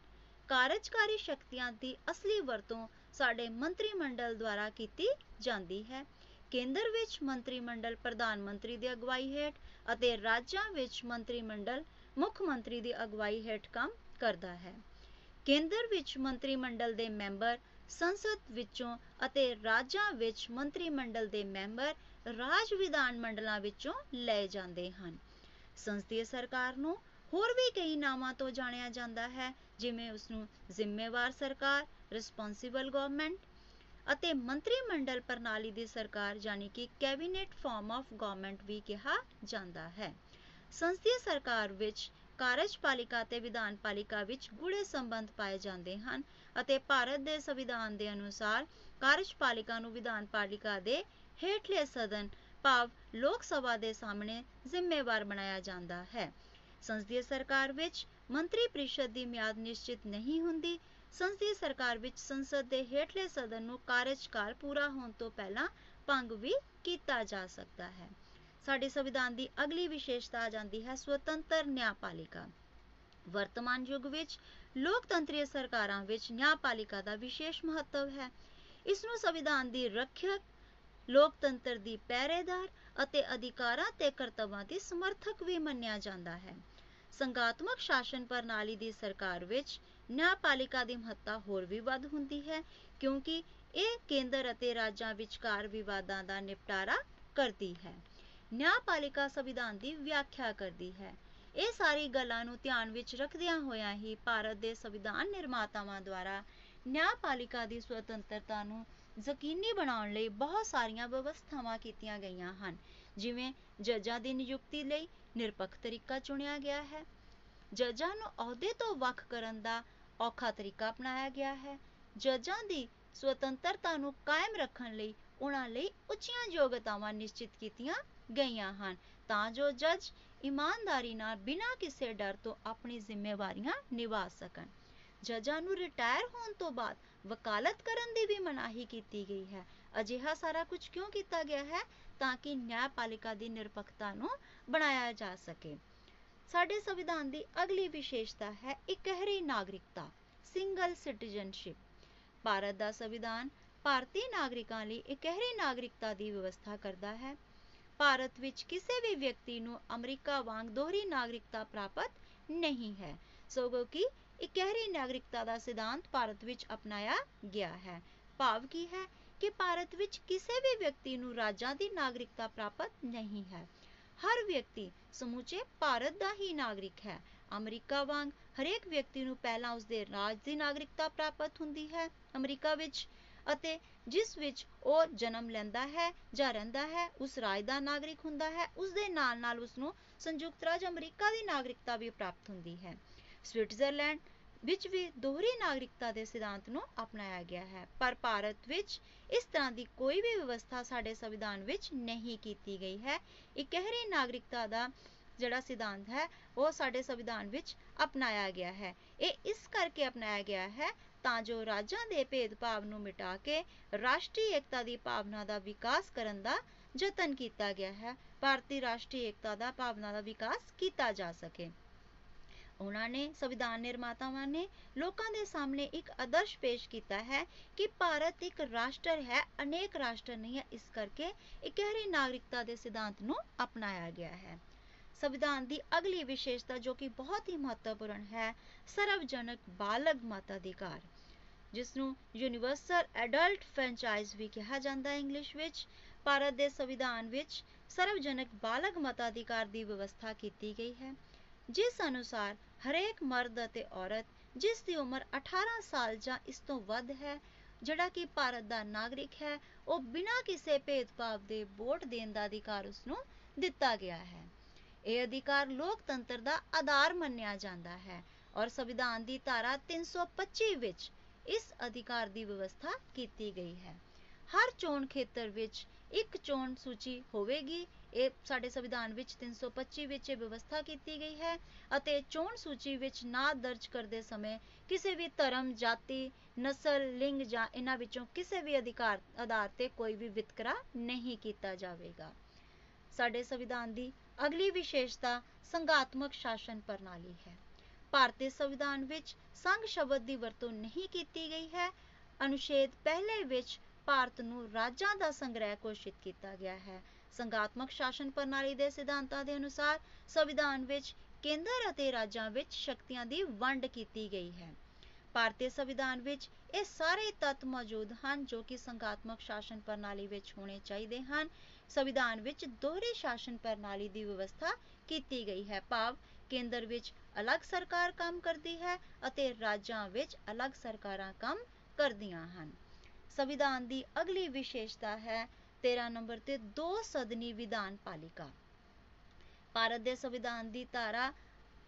ਕਾਰਜਕਾਰੀ ਸ਼ਕਤੀਆਂ ਦੀ ਅਸਲੀ ਵਰਤੋਂ ਸਾਡੇ ਮੰਤਰੀ ਮੰਡਲ ਦੁਆਰਾ ਕੀਤੀ ਜਾਂਦੀ ਹੈ। ਕੇਂਦਰ ਵਿੱਚ ਮੰਤਰੀ ਮੰਡਲ ਪ੍ਰਧਾਨ ਮੰਤਰੀ ਦੀ ਅਗਵਾਈ ਹੇਠ ਅਤੇ ਰਾਜਾਂ ਵਿੱਚ ਮੰਤਰੀ ਮੰਡਲ ਮੁੱਖ ਮੰਤਰੀ ਦੀ ਅਗਵਾਈ ਹੇਠ ਕੰਮ ਕਰਦਾ ਹੈ। ਕੇਂਦਰ ਵਿੱਚ ਮੰਤਰੀ ਮੰਡਲ ਦੇ ਮੈਂਬਰ, ਸੰਸਦ ਵਿੱਚੋਂ ਅਤੇ ਰਾਜਾਂ ਵਿੱਚ ਮੰਤਰੀ ਮੰਡਲ ਦੇ ਮੈਂਬਰ ਰਾਜ ਵਿਧਾਨ ਮੰਡਲਾਂ ਵਿੱਚੋਂ ਲਏ ਜਾਂਦੇ ਹਨ। ਸੰਸਦੀय ਸਰਕਾਰ ਨੂੰ ਹੋਰ ਵੀ ਕਈ ਨਾਮਾਂ ਤੋਂ ਜਾਣਿਆ ਜਾਂਦਾ ਹੈ, ਜਿਵੇਂ ਉਸ ਨੂੰ ਜ਼ਿੰਮੇਵਾਰ ਸਰਕਾਰ ਰਿਸਪੌਂਸਿਬਲ ਗਵਰਨਮੈਂਟ ਅਤੇ ਮੰਤਰੀ ਮੰਡਲ ਪ੍ਰਣਾਲੀ ਦੀ ਸਰਕਾਰ ਯਾਨੀ ਕਿ ਕੈਬਨਿਟ ਫਾਰਮ ਆਫ ਗਵਰਨਮੈਂਟ ਵੀ ਕਿਹਾ ਜਾਂਦਾ ਹੈ। ਸੰਸਦੀ ਸਰਕਾਰ ਵਿੱਚ ਕਾਰਜਪਾਲਿਕਾ ਅਤੇ ਵਿਧਾਨਪਾਲਿਕਾ ਵਿੱਚ ਗੂੜ੍ਹੇ ਸੰਬੰਧ ਪਾਏ ਜਾਂਦੇ ਹਨ ਅਤੇ ਭਾਰਤ ਦੇ ਸੰਵਿਧਾਨ ਦੇ ਅਨੁਸਾਰ ਕਾਰਜਪਾਲਿਕਾ ਨੂੰ ਵਿਧਾਨਪਾਲਿਕਾ ਦੇ ਹੇਠਲੇ ਸਦਨ ਭਾਵ ਲੋਕ ਸਭਾ ਦੇ ਸਾਹਮਣੇ ਜ਼ਿੰਮੇਵਾਰ ਬਣਾਇਆ ਜਾਂਦਾ ਹੈ। ਸੰਸਦੀ ਸਰਕਾਰ ਵਿੱਚ ਮੰਤਰੀ ਪ੍ਰੀਸ਼ਦ ਦੀ ਮਿਆਦ ਨਿਸ਼ਚਿਤ ਨਹੀਂ ਹੁੰਦੀ। ਸੰਸਦੀ ਸਰਕਾਰ ਵਿੱਚ ਸੰਸਦ ਦੇ ਹੇਠਲੇ ਸਦਨ ਨੂੰ ਕਾਰਜਕਾਲ ਪੂਰਾ ਹੋਣ ਤੋਂ ਪਹਿਲਾਂ ਭੰਗ ਵੀ ਕੀਤਾ ਜਾ ਸਕਦਾ ਹੈ। ਸਾਡੇ ਸੰਵਿਧਾਨ ਦੀ ਅਗਲੀ ਵਿਸ਼ੇਸ਼ਤਾ ਆ ਜਾਂਦੀ ਹੈ ਸੁਤੰਤਰ ਨਿਆਂਪਾਲਿਕਾ। ਵਰਤਮਾਨ ਯੁੱਗ ਵਿੱਚ ਲੋਕਤੰਤਰੀ ਸਰਕਾਰਾਂ ਵਿੱਚ ਨਿਆਂਪਾਲਿਕਾ ਦਾ ਵਿਸ਼ੇਸ਼ ਮਹੱਤਵ ਹੈ। ਇਸ ਨੂੰ ਸੰਵਿਧਾਨ ਦੀ ਰੱਖਿਅਕ, ਲੋਕਤੰਤਰ ਦੀ ਪਹਿਰੇਦਾਰ ਅਤੇ ਅਧਿਕਾਰਾਂ ਤੇ ਕਰਤੱਵਾਂ ਦੀ ਸਮਰਥਕ ਵੀ ਮੰਨਿਆ ਜਾਂਦਾ ਹੈ। ਸੰਘਾਤਮਕ ਸ਼ਾਸਨ ਪ੍ਰਣਾਲੀ ਦੀ ਸਰਕਾਰ ਵਿੱਚ ਨਿਆਂਪਾਲਿਕਾ ਦੀ ਮਹੱਤਤਾ ਹੋਰ ਵੀ ਵੱਧ ਹੁੰਦੀ ਹੈ, ਕਿਉਂਕਿ ਇਹ ਕੇਂਦਰ ਅਤੇ ਰਾਜਾਂ ਵਿਚਕਾਰ ਵਿਵਾਦਾਂ ਦਾ ਨਿਪਟਾਰਾ ਕਰਦੀ ਹੈ। ਨਿਆਂਪਾਲਿਕਾ ਸੰਵਿਧਾਨ ਦੀ ਵਿਆਖਿਆ ਕਰਦੀ ਹੈ। ਇਹ ਸਾਰੀ ਗੱਲਾਂ ਨੂੰ ਧਿਆਨ ਵਿੱਚ ਰੱਖਦਿਆਂ ਹੋਇਆਂ ਹੀ ਭਾਰਤ ਦੇ ਸੰਵਿਧਾਨ ਨਿਰਮਾਤਾਵਾਂ ਦੁਆਰਾ ਨਿਆਂਪਾਲਿਕਾ ਦੀ ਸੁਤੰਤਰਤਾ ਨੂੰ ਯਕੀਨੀ ਬਣਾਉਣ ਲਈ ਬਹੁਤ ਸਾਰੀਆਂ ਵਿਵਸਥਾਵਾਂ ਕੀਤੀਆਂ ਗਈਆਂ ਹਨ। ਜਿਵੇਂ ਜੱਜਾਂ ਦੀ ਨਿਯੁਕਤੀ ਲਈ ਨਿਰਪੱਖ ਤਰੀਕਾ ਚੁਣਿਆ ਗਿਆ ਹੈ। ਜੱਜਾਂ ਨੂੰ ਅਹੁਦੇ ਤੋਂ ਵੱਖ ਕਰਨ ਦਾ ਔਖਾ ਤਰੀਕਾ ਅਪਣਾਇਆ ਗਿਆ ਹੈ। ਜੱਜਾਂ ਦੀ ਸੁਤੰਤਰਤਾ ਨੂੰ ਕਾਇਮ ਰੱਖਣ ਲਈ ਉਹਨਾਂ ਲਈ ਉੱਚੀਆਂ ਯੋਗਤਾਵਾਂ ਨਿਸ਼ਚਿਤ ਕੀਤੀਆਂ ਗਈਆਂ ਹਨ। ਤਾਂ ਜੋ ਜੱਜ ਇਮਾਨਦਾਰੀ ਨਾਲ ਬਿਨਾਂ ਕਿਸੇ ਡਰ ਤੋਂ ਆਪਣੀ ਜ਼ਿੰਮੇਵਾਰੀਆਂ ਨਿਭਾ ਸਕਣ। ਜੱਜਾਂ ਨੂੰ ਰਿਟਾਇਰ ਹੋਣ ਤੋਂ ਬਾਅਦ ਵਕਾਲਤ ਕਰਨ ਦੀ ਵੀ ਮਨਾਹੀ ਕੀਤੀ ਗਈ ਹੈ। ਅਜਿਹਾ ਸਾਰਾ ਕੁਝ ਕਿਉਂ ਕੀਤਾ ਗਿਆ ਹੈ? ਤਾਂ ਕਿ ਨਿਆਂਪਾਲਿਕਾ ਦੀ ਨਿਰਪੱਖਤਾ ਨੂੰ ਬਣਾਇਆ ਜਾ ਸਕੇ। ਸਾਡੇ ਸੰਵਿਧਾਨ ਦੀ ਅਗਲੀ ਵਿਸ਼ੇਸ਼ਤਾ ਹੈ ਇਕਹਿਰੀ ਨਾਗਰਿਕਤਾ ਸਿੰਗਲ ਸਿਟੀਜ਼ਨਸ਼ਿਪ ਭਾਰਤ ਦਾ ਸੰਵਿਧਾਨ ਭਾਰਤੀ ਨਾਗਰਿਕਾਂ ਲਈ ਇਕਹਿਰੀ ਨਾਗਰਿਕਤਾ ਦੀ ਵਿਵਸਥਾ ਕਰਦਾ ਹੈ। ਭਾਰਤ ਵਿੱਚ ਕਿਸੇ ਵੀ ਵਿਅਕਤੀ ਨੂੰ ਅਮਰੀਕਾ ਵਾਂਗ ਦੋਹਰੀ ਨਾਗਰਿਕਤਾ ਪ੍ਰਾਪਤ ਨਹੀਂ ਹੈ। ਸਗੋਂ ਕਿ ਇਕਹਿਰੀ ਨਾਗਰਿਕਤਾ ਦਾ ਸਿਧਾਂਤ ਭਾਰਤ ਵਿੱਚ ਅਪਣਾਇਆ ਗਿਆ ਹੈ। ਭਾਵ ਕੀ ਹੈ ਕਿ ਭਾਰਤ ਵਿੱਚ ਕਿਸੇ ਵੀ ਵਿਅਕਤੀ ਨੂੰ ਰਾਜਾਂ ਦੀ ਨਾਗਰਿਕਤਾ ਪ੍ਰਾਪਤ ਨਹੀਂ ਹੈ। ਹਰ ਵਿਅਕਤੀ ਸਮੁੱਚੇ ਭਾਰਤ ਦਾ ਹੀ ਨਾਗਰਿਕ ਹੈ। ਅਮਰੀਕਾ ਵਾਂਗ ਹਰੇਕ ਵਿਅਕਤੀ ਨੂੰ ਪਹਿਲਾਂ ਉਸਦੇ ਰਾਜ ਦੀ ਨਾਗਰਿਕਤਾ ਪ੍ਰਾਪਤ ਹੁੰਦੀ ਹੈ। ਅਮਰੀਕਾ ਵਿੱਚ ਅਤੇ ਜਿਸ ਵਿੱਚ ਉਹ ਜਨਮ ਲੈਂਦਾ ਹੈ ਜਾਂ ਰਹਿੰਦਾ ਹੈ, ਉਸ ਰਾਜ ਦਾ ਨਾਗਰਿਕ ਹੁੰਦਾ ਹੈ, ਉਸ ਦੇ ਨਾਲ ਨਾਲ ਉਸ ਨੂੰ ਸੰਯੁਕਤ ਰਾਜ ਅਮਰੀਕਾ ਦੀ ਨਾਗਰਿਕਤਾ ਵੀ ਪ੍ਰਾਪਤ ਹੁੰਦੀ ਹੈ। ਸਵਿਟਜ਼ਰਲੈਂਡ ਵਿੱਚ ਵੀ ਦੋਹਰੀ ਨਾਗਰਿਕਤਾ ਦੇ ਸਿਧਾਂਤ ਨੂੰ ਅਪਣਾਇਆ ਗਿਆ ਹੈ, ਪਰ ਭਾਰਤ ਵਿੱਚ ਇਸ ਤਰ੍ਹਾਂ ਦੀ ਕੋਈ ਵੀ ਵਿਵਸਥਾ ਸਾਡੇ ਸੰਵਿਧਾਨ ਵਿੱਚ ਨਹੀਂ ਕੀਤੀ ਗਈ ਹੈ। ਇਕਹਿਰੀ ਨਾਗਰਿਕਤਾ ਦਾ ਜਿਹੜਾ ਸਿਧਾਂਤ ਹੈ, ਉਹ ਸਾਡੇ ਸੰਵਿਧਾਨ ਵਿੱਚ ਅਪਣਾਇਆ ਗਿਆ ਹੈ। ਇਹ ਇਸ ਕਰਕੇ ਅਪਣਾਇਆ ਗਿਆ ਹੈ ਤਾਂ ਜੋ ਰਾਜਾਂ ਦੇ ਭੇਦਭਾਵ ਨੂੰ ਮਿਟਾ ਕੇ ਰਾਸ਼ਟਰੀ ਏਕਤਾ ਦੀ ਭਾਵਨਾ ਦਾ ਵਿਕਾਸ ਕਰਨ ਦਾ ਯਤਨ ਕੀਤਾ ਗਿਆ ਹੈ। ਭਾਰਤੀ ਰਾਸ਼ਟਰੀ ਏਕਤਾ ਦਾ ਭਾਵਨਾ ਦਾ ਵਿਕਾਸ ਕੀਤਾ ਜਾ ਸਕੇ। ਉਹਨਾਂ ਨੇ ਸੰਵਿਧਾਨ ਨਿਰਮਾਤਾਵਾਂ ਨੇ ਲੋਕਾਂ ਦੇ ਸਾਹਮਣੇ ਇੱਕ ਆਦਰਸ਼ ਪੇਸ਼ ਕੀਤਾ ਹੈ ਕਿ ਭਾਰਤ ਇੱਕ ਰਾਸ਼ਟਰ ਹੈ, ਅਨੇਕ ਰਾਸ਼ਟਰ ਨਹੀਂ ਹੈ। ਇਸ ਕਰਕੇ ਇਕਹਿਰੀ ਨਾਗਰਿਕਤਾ ਦੇ ਸਿਧਾਂਤ ਨੂੰ ਅਪਣਾਇਆ ਗਿਆ ਹੈ। ਸੰਵਿਧਾਨ ਦੀ ਅਗਲੀ ਵਿਸ਼ੇਸ਼ਤਾ ਜੋ ਕਿ ਬਹੁਤ ਹੀ ਮਹੱਤਵਪੂਰਨ ਹੈ, ਸਰਵਜਨਕ ਬਾਲਗ ਮਤਾਧਿਕਾਰ ਜਿਸ ਨੂੰ ਯੂਨੀਵਰਸਲ ਐਡਲਟ ਫਰੈਂਚਾਈਜ਼ ਵੀ ਕਿਹਾ ਜਾਂਦਾ ਹੈ ਇੰਗਲਿਸ਼ ਵਿੱਚ। ਭਾਰਤ ਦੇ ਸੰਵਿਧਾਨ ਵਿੱਚ ਸਰਵਜਨਕ ਬਾਲਗ ਮਤਾਧਿਕਾਰ ਦੀ ਵਿਵਸਥਾ ਕੀਤੀ ਗਈ ਹੈ। ਜਿਸ ਅਨੁਸਾਰ ਹਰੇਕ ਮਰਦ ਅਤੇ ਔਰਤ ਜਿਸ ਦੀ ਉਮਰ 18 ਸਾਲ ਜਾਂ ਇਸ ਤੋਂ ਵੱਧ ਹੈ, ਜਿਹੜਾ ਕਿ ਭਾਰਤ ਦਾ ਨਾਗਰਿਕ ਹੈ, ਉਹ ਬਿਨਾਂ ਕਿਸੇ ਭੇਦਭਾਵ ਦੇ ਵੋਟ ਦੇਣ ਦਾ ਅਧਿਕਾਰ ਉਸ ਨੂੰ ਦਿੱਤਾ ਗਿਆ ਹੈ। ਇਹ ਅਧਿਕਾਰ ਲੋਕਤੰਤਰ ਦਾ ਆਧਾਰ ਮੰਨਿਆ ਜਾਂਦਾ ਹੈ ਔਰ ਸੰਵਿਧਾਨ ਦੀ ਧਾਰਾ 325 ਵਿੱਚ ਇਸ ਅਧਿਕਾਰ ਦੀ ਵਿਵਸਥਾ ਕੀਤੀ ਗਈ ਹੈ। ਹਰ ਚੋਣ ਖੇਤਰ ਵਿੱਚ ਇੱਕ ਚੋਣ ਸੂਚੀ ਹੋਵੇਗੀ। ਇਹ ਸਾਡੇ ਸੰਵਿਧਾਨ ਵਿੱਚ 325 ਵਿੱਚ ਇਹ ਵਿਵਸਥਾ ਕੀਤੀ ਗਈ ਹੈ ਅਤੇ ਚੋਣ ਸੂਚੀ ਵਿੱਚ ਨਾਂ ਦਰਜ ਕਰਦੇ ਸਮੇਂ ਕਿਸੇ ਵੀ ਧਰਮ, ਜਾਤੀ, ਨਸਲ, ਲਿੰਗ ਜਾਂ ਇਹਨਾਂ ਵਿੱਚੋਂ ਕਿਸੇ ਵੀ ਅਧਿਕਾਰ, ਆਧਾਰ ਤੇ ਕੋਈ ਵੀ ਵਿਤਕਰਾ ਨਹੀਂ ਕੀਤਾ ਜਾਵੇਗਾ। ਸਾਡੇ ਸੰਵਿਧਾਨ ਦੀ ਅਗਲੀ ਵਿਸ਼ੇਸ਼ਤਾ ਸੰਘਾਤਮਕ ਸ਼ਾਸਨ ਪ੍ਰਣਾਲੀ ਹੈ। ਭਾਰਤੀ ਸੰਵਿਧਾਨ ਵਿੱਚ ਸੰਘ ਸ਼ਬਦ ਦੀ ਵਰਤੋਂ ਨਹੀਂ ਕੀਤੀ ਗਈ ਹੈ। ਅਨੁਛੇਦ ਪਹਿਲੇ ਵਿੱਚ ਭਾਰਤ ਨੂੰ ਰਾਜਾਂ ਦਾ ਸੰਗ੍ਰਹਿ ਘੋਸ਼ਿਤ ਕੀਤਾ ਗਿਆ ਹੈ। ਸੰਘਾਤਮਕ ਸ਼ਾਸਨ ਪ੍ਰਣਾਲੀ ਦੇ ਸਿਧਾਂਤਾਂ ਦੇ ਅਨੁਸਾਰ ਸੰਵਿਧਾਨ ਵਿੱਚ ਕੇਂਦਰ ਅਤੇ ਰਾਜਾਂ ਵਿੱਚ ਸ਼ਕਤੀਆਂ ਦੀ ਵੰਡ ਕੀਤੀ ਗਈ ਹੈ। ਭਾਰਤੀ ਸੰਵਿਧਾਨ ਵਿੱਚ ਇਹ ਸਾਰੇ ਤੱਤ ਮੌਜੂਦ ਹਨ ਜੋ ਕਿ ਸੰਘਾਤਮਕ ਸ਼ਾਸਨ ਪ੍ਰਣਾਲੀ ਵਿੱਚ ਹੋਣੇ ਚਾਹੀਦੇ ਹਨ। ਸੰਵਿਧਾਨ ਵਿੱਚ ਦੋਹਰੀ ਸ਼ਾਸਨ ਪ੍ਰਣਾਲੀ ਦੀ ਵਿਵਸਥਾ ਕੀਤੀ ਗਈ ਹੈ। ਭਾਵ ਕੇਂਦਰ ਵਿੱਚ ਅਲੱਗ ਸਰਕਾਰ ਕੰਮ ਕਰਦੀ ਹੈ ਅਤੇ ਰਾਜਾਂ ਵਿੱਚ ਅਲੱਗ ਸਰਕਾਰਾਂ ਕੰਮ ਕਰਦੀਆਂ ਹਨ। ਸੰਵਿਧਾਨ ਦੀ ਅਗਲੀ ਵਿਸ਼ੇਸ਼ਤਾ ਹੈ 13 ਨੰਬਰ ਤੇ ਦੋ ਸਦਨੀ ਵਿਧਾਨ ਪਾਲਿਕਾ। ਭਾਰਤ ਦੇ ਸੰਵਿਧਾਨ ਦੀ ਧਾਰਾ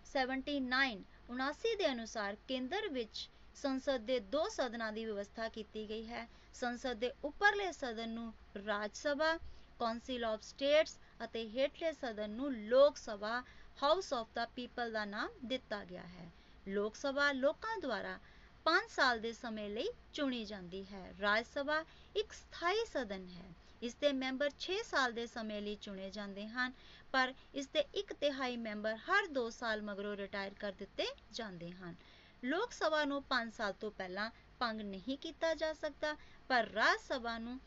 79 79 ਦੇ ਅਨੁਸਾਰ ਕੇਂਦਰ ਵਿੱਚ ਸੰਸਦ ਦੇ ਦੋ ਸਦਨਾਂ ਦੀ ਵਿਵਸਥਾ ਕੀਤੀ ਗਈ ਹੈ। ਸੰਸਦ ਦੇ ਉੱਪਰਲੇ ਸਦਨ ਨੂੰ Rajya Sabha, council of states ਅਤੇ ਹੇਠਲੇ ਸਦਨ ਨੂੰ Lok Sabha house of the people ਦਾ ਨਾਮ ਦਿੱਤਾ ਗਿਆ ਹੈ। ਲੋਕ ਸਭਾ ਲੋਕਾਂ ਦੁਆਰਾ 5 ਸਾਲ ਦੇ ਸਮੇਂ ਲਈ ਚੁਣੀ ਜਾਂਦੀ ਹੈ। ਰਾਜ ਸਭਾ ਇੱਕ ਸਥਾਈ ਸਦਨ ਹੈ। ਇਸ ਦੇ ਮੈਂਬਰ 6 ਸਾਲ ਦੇ ਸਮੇਂ ਲਈ ਚੁਣੇ ਜਾਂਦੇ ਹਨ, ਪਰ ਇਸ ਦੇ ਇੱਕ ਤਿਹਾਈ ਮੈਂਬਰ ਹਰ 2 ਸਾਲ ਮਗਰੋਂ ਰਿਟਾਇਰ ਕਰ ਦਿੱਤੇ ਜਾਂਦੇ ਹਨ। ਲੋਕ ਸਭਾ ਨੂੰ 5 ਸਾਲ ਤੋਂ ਪਹਿਲਾਂ ਭੰਗ ਨਹੀਂ ਕੀਤਾ ਜਾ ਸਕਦਾ, ਪਰ ਰਾਜ ਸਭਾ ਨੂੰ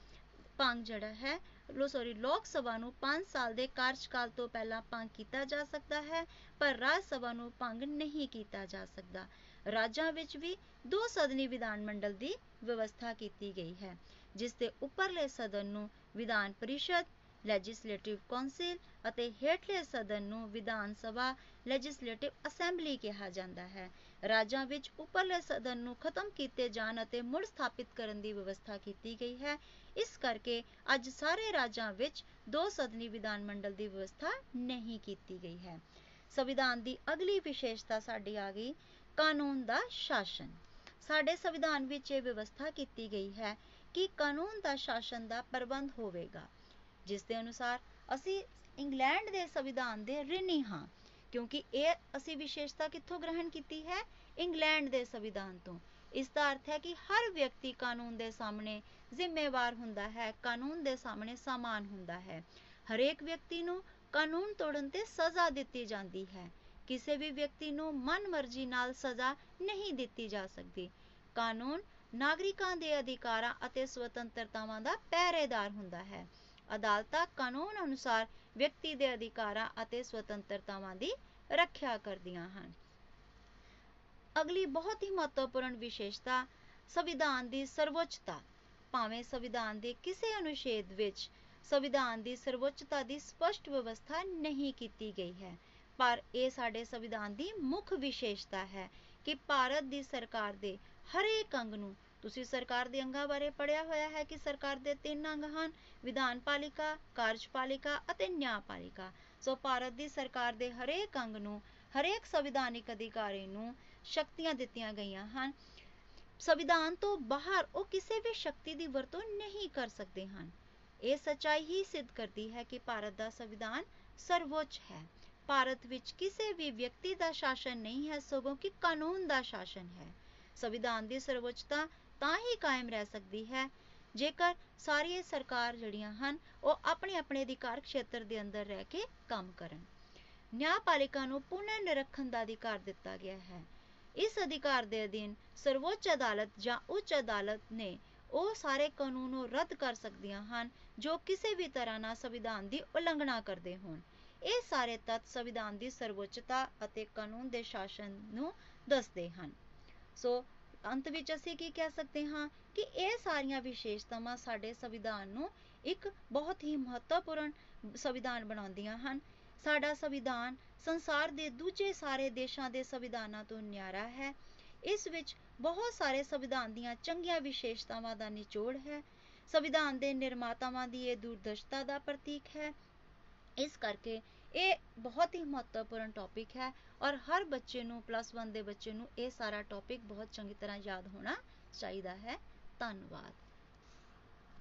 ਭੰਗ ਜਿਹੜਾ ਹੈ ਲੋ ਸੌਰੀ ਲੋਕ ਸਭਾ ਨੂੰ 5 ਸਾਲ ਦੇ ਕਾਰਜਕਾਲ ਤੋਂ ਪਹਿਲਾਂ ਭੰਗ ਕੀਤਾ ਜਾ ਸਕਦਾ ਹੈ, ਪਰ ਰਾਜ ਸਭਾ ਨੂੰ ਭੰਗ ਨਹੀਂ ਕੀਤਾ ਜਾ ਸਕਦਾ। ਰਾਜਾਂ ਵਿੱਚ ਵੀ ਦੋ ਸਦਨੀ ਵਿਧਾਨ ਮੰਡਲ ਦੀ ਵਿਵਸਥਾ ਕੀਤੀ ਗਈ ਹੈ, ਜਿਸ ਦੇ ਉੱਪਰਲੇ ਸਦਨ ਨੂੰ ਵਿਧਾਨ ਪਰਿਸ਼ਦ ਲੈਜਿਸਲੇਟਿਵ ਕੌਂਸਲ ਅਤੇ ਹੇਠਲੇ ਸਦਨ ਨੂੰ ਵਿਧਾਨ ਸਭਾ ਲੈਜਿਸਲੇਟਿਵ ਅਸੈਂਬਲੀ ਕਿਹਾ ਜਾਂਦਾ ਹੈ। ਰਾਜਾਂ ਵਿੱਚ ਉੱਪਰਲੇ ਸਦਨ ਨੂੰ ਖਤਮ ਕੀਤੇ ਜਾਣ ਅਤੇ ਮੁੜ ਸਥਾਪਿਤ ਕਰਨ ਦੀ ਵਿਵਸਥਾ ਕੀਤੀ ਗਈ ਹੈ ਇਸ ਕਰਕੇ ਅੱਜ ਸਾਰੇ ਰਾਜਾਂ ਵਿੱਚ ਦੋ ਸਦਨੀ ਵਿਧਾਨ ਮੰਡਲ ਦੀ ਵਿਵਸਥਾ ਨਹੀਂ ਕੀਤੀ ਗਈ ਹੈ। ਸੰਵਿਧਾਨ ਦੀ ਅਗਲੀ ਵਿਸ਼ੇਸ਼ਤਾ ਸਾਡੀ ਆ ਗਈ ਕਾਨੂੰਨ ਦਾ ਸ਼ਾਸਨ। ਸਾਡੇ ਸੰਵਿਧਾਨ ਵਿੱਚ ਇਹ ਵਿਵਸਥਾ ਕੀਤੀ ਗਈ ਹੈ ਕਿ ਕਾਨੂੰਨ ਦਾ ਸ਼ਾਸਨ ਦਾ ਪ੍ਰਬੰਧ ਹੋਵੇਗਾ। ਜਿਸ ਦੇ ਅਨੁਸਾਰ ਅਸੀਂ ਇੰਗਲੈਂਡ ਦੇ ਸੰਵਿਧਾਨ ਦੇ ਰਿਣੀ ਹਾਂ, ਕਿਉਂਕਿ ਇਹ ਅਸੀਂ ਵਿਸ਼ੇਸ਼ਤਾ ਕਿੱਥੋਂ ਗ੍ਰਹਿਣ ਕੀਤੀ ਹੈ? ਇੰਗਲੈਂਡ ਦੇ ਸੰਵਿਧਾਨ ਤੋਂ। ਇਸ ਦਾ ਅਰਥ ਹੈ ਕਿ ਹਰ ਵਿਅਕਤੀ ਕਾਨੂੰਨ ਦੇ ਸਾਹਮਣੇ ਜ਼ਿੰਮੇਵਾਰ ਹੁੰਦਾ ਹੈ, ਕਾਨੂੰਨ ਦੇ ਸਾਹਮਣੇ ਸਮਾਨ ਹੁੰਦਾ ਹੈ। ਹਰੇਕ ਵਿਅਕਤੀ ਨੂੰ ਕਾਨੂੰਨ ਤੋੜਨ ਤੇ ਸਜ਼ਾ ਦਿੱਤੀ ਜਾਂਦੀ ਹੈ। ਕਿਸੇ ਵੀ ਵਿਅਕਤੀ ਨੂੰ ਮਨਮਰਜ਼ੀ ਨਾਲ ਸਜ਼ਾ ਨਹੀਂ ਦਿੱਤੀ ਜਾ ਸਕਦੀ। ਕਾਨੂੰਨ ਨਾਗਰਿਕਾਂ ਦੇ ਅਧਿਕਾਰਾਂ ਅਤੇ ਸੁਤੰਤਰਤਾਵਾਂ ਦਾ ਪਹਿਰੇਦਾਰ ਹੁੰਦਾ ਹੈ। ਅਦਾਲਤਾਂ ਕਾਨੂੰਨ ਅਨੁਸਾਰ ਵਿਅਕਤੀ ਦੇ ਅਧਿਕਾਰਾਂ ਅਤੇ ਸੁਤੰਤਰਤਾਵਾਂ ਦੀ ਰੱਖਿਆ ਕਰਦੀਆਂ ਹਨ। ਅਗਲੀ ਬਹੁਤ ਹੀ ਮਹੱਤਵਪੂਰਨ ਵਿਸ਼ੇਸ਼ਤਾ ਸੰਵਿਧਾਨ ਦੀ ਸਰਵੋੱਚਤਾ ਭਾਵੇਂ ਸੰਵਿਧਾਨ ਦੇ ਕਿਸੇ ਅਨੁਛੇਦ ਵਿੱਚ ਸੰਵਿਧਾਨ ਦੀ ਸਰਵੋੱਚਤਾ ਦੀ ਸਪਸ਼ਟ ਵਿਵਸਥਾ ਨਹੀਂ ਕੀਤੀ ਗਈ ਹੈ। ਪਰ ਇਹ ਸਾਡੇ ਸੰਵਿਧਾਨ ਦੀ ਮੁੱਖ ਵਿਸ਼ੇਸ਼ਤਾ ਹੈ ਕਿ ਭਾਰਤ ਦੀ ਸਰਕਾਰ ਦੇ ਹਰੇਕ ਅੰਗ ਨੂੰ, ਤੁਸੀਂ ਸਰਕਾਰ ਦੇ ਅੰਗਾਂ ਬਾਰੇ ਪੜਿਆ ਹੋਇਆ ਹੈ ਕਿ ਸਰਕਾਰ ਦੇ ਤਿੰਨ ਅੰਗ ਹਨ, ਵਿਧਾਨ ਪਾਲਿਕਾ ਕਾਰਜਪਾਲਿਕਾ ਅਤੇ ਨਿਆਂਪਾਲਿਕਾ ਸੋ ਭਾਰਤ ਦੀ ਸਰਕਾਰ ਦੇ ਹਰੇਕ ਅੰਗ ਨੂੰ, ਹਰੇਕ ਸੰਵਿਧਾਨਿਕ ਅਧਿਕਾਰੀ ਨੂੰ ਸ਼ਕਤੀਆਂ ਦਿੱਤੀਆਂ ਗਈਆਂ ਹਨ। ਸੰਵਿਧਾਨ ਤੋਂ ਬਾਹਰ ਉਹ ਕਿਸੇ ਵੀ ਸ਼ਕਤੀ ਦੀ ਵਰਤੋਂ ਨਹੀਂ ਕਰ ਸਕਦੇ ਹਨ। ਇਹ ਸਚਾਈ ਹੀ ਸਿੱਧ ਕਰਦੀ ਹੈ ਕਿ ਭਾਰਤ ਦਾ ਸੰਵਿਧਾਨ ਸਰਵੋੱਚ ਹੈ। ਭਾਰਤ ਵਿੱਚ ਕਿਸੇ ਵੀ ਵਿਅਕਤੀ ਦਾ ਸ਼ਾਸਨ ਨਹੀਂ ਹੈ, ਸਗੋਂ ਕਿ ਕਾਨੂੰਨ ਦਾ ਸ਼ਾਸਨ ਹੈ। ਸੰਵਿਧਾਨ ਦੀ ਸਰਵੋੱਚਤਾ ਤਾਂ ਹੀ ਕਾਇਮ ਰਹਿ ਸਕਦੀ ਹੈ, ਜੇਕਰ ਸਾਰੀਆਂ ਸਰਕਾਰ ਜਿਹੜੀਆਂ ਹਨ, ਉਹ ਆਪਣੇ ਆਪਣੇ ਅਧਿਕਾਰ ਖੇਤਰ ਦੇ ਅੰਦਰ ਰਹਿ ਕੇ ਕੰਮ ਕਰਨ। ਨਿਆਂਪਾਲਿਕਾ ਨੂੰ ਪੁਨਰ ਨਿਰਖਣ ਦਾ ਅਧਿਕਾਰ ਦਿੱਤਾ ਗਿਆ ਹੈ। ਇਸ ਅਧਿਕਾਰ ਦੇ ਅਧੀਨ ਸਰਵੋੱਚ ਅਦਾਲਤ ਜਾਂ ਉੱਚ ਅਦਾਲਤ ਨੇ ਉਹ ਸਾਰੇ ਕਾਨੂੰਨ ਨੂੰ ਰੱਦ ਕਰ ਸਕਦੀਆਂ ਹਨ, ਜੋ ਕਿਸੇ ਵੀ ਤਰ੍ਹਾਂ ਨਾਲ ਸੰਵਿਧਾਨ ਦੀ ਉਲੰਘਣਾ ਕਰਦੇ ਹੋਣ। ਇਹ ਸਾਰੇ ਤੱਤ ਸੰਵਿਧਾਨ ਦੀ ਸਰਵੋੱਚਤਾ ਅਤੇ ਕਾਨੂੰਨ ਦੇ ਸ਼ਾਸਨ ਨੂੰ ਦੱਸਦੇ ਹਨ। ਸੋ, ਅੰਤ ਵਿੱਚ ਅਸੀਂ ਕੀ ਕਹਿ ਸਕਦੇ ਹਾਂ ਕਿ ਇਹ ਸਾਰੀਆਂ ਵਿਸ਼ੇਸ਼ਤਾਵਾਂ ਸਾਡੇ ਸੰਵਿਧਾਨ ਨੂੰ ਇੱਕ ਬਹੁਤ ਹੀ ਮਹੱਤਵਪੂਰਨ ਸੰਵਿਧਾਨ ਬਣਾਉਂਦੀਆਂ ਹਨ। ਸਾਡਾ ਸੰਵਿਧਾਨ ਸੰਸਾਰ ਦੇ ਦੂਜੇ ਸਾਰੇ ਦੇਸ਼ਾਂ ਦੇ ਸੰਵਿਧਾਨਾਂ ਤੋਂ ਨਿਆਰਾ ਹੈ। ਇਸ ਵਿੱਚ ਬਹੁਤ ਸਾਰੇ ਸੰਵਿਧਾਨ ਦੀਆਂ ਚੰਗੀਆਂ ਵਿਸ਼ੇਸ਼ਤਾਵਾਂ ਦਾ ਨਿਚੋੜ ਹੈ। ਸੰਵਿਧਾਨ ਦੇ ਨਿਰਮਾਤਾਵਾਂ ਦੀ ਇਹ ਦੂਰਦਰਸ਼ਤਾ ਦਾ ਪ੍ਰਤੀਕ ਹੈ। ਇਸ ਕਰਕੇ ਇਹ ਬਹੁਤ ਹੀ ਮਹੱਤਵਪੂਰਨ ਟੌਪਿਕ ਹੈ ਔਰ ਹਰ ਬੱਚੇ ਨੂੰ ਪਲੱਸ 1 ਦੇ ਬੱਚੇ ਨੂੰ ਇਹ ਸਾਰਾ ਟੌਪਿਕ ਬਹੁਤ ਚੰਗੀ ਤਰ੍ਹਾਂ ਯਾਦ ਹੋਣਾ ਚਾਹੀਦਾ ਹੈ। ਧੰਨਵਾਦ।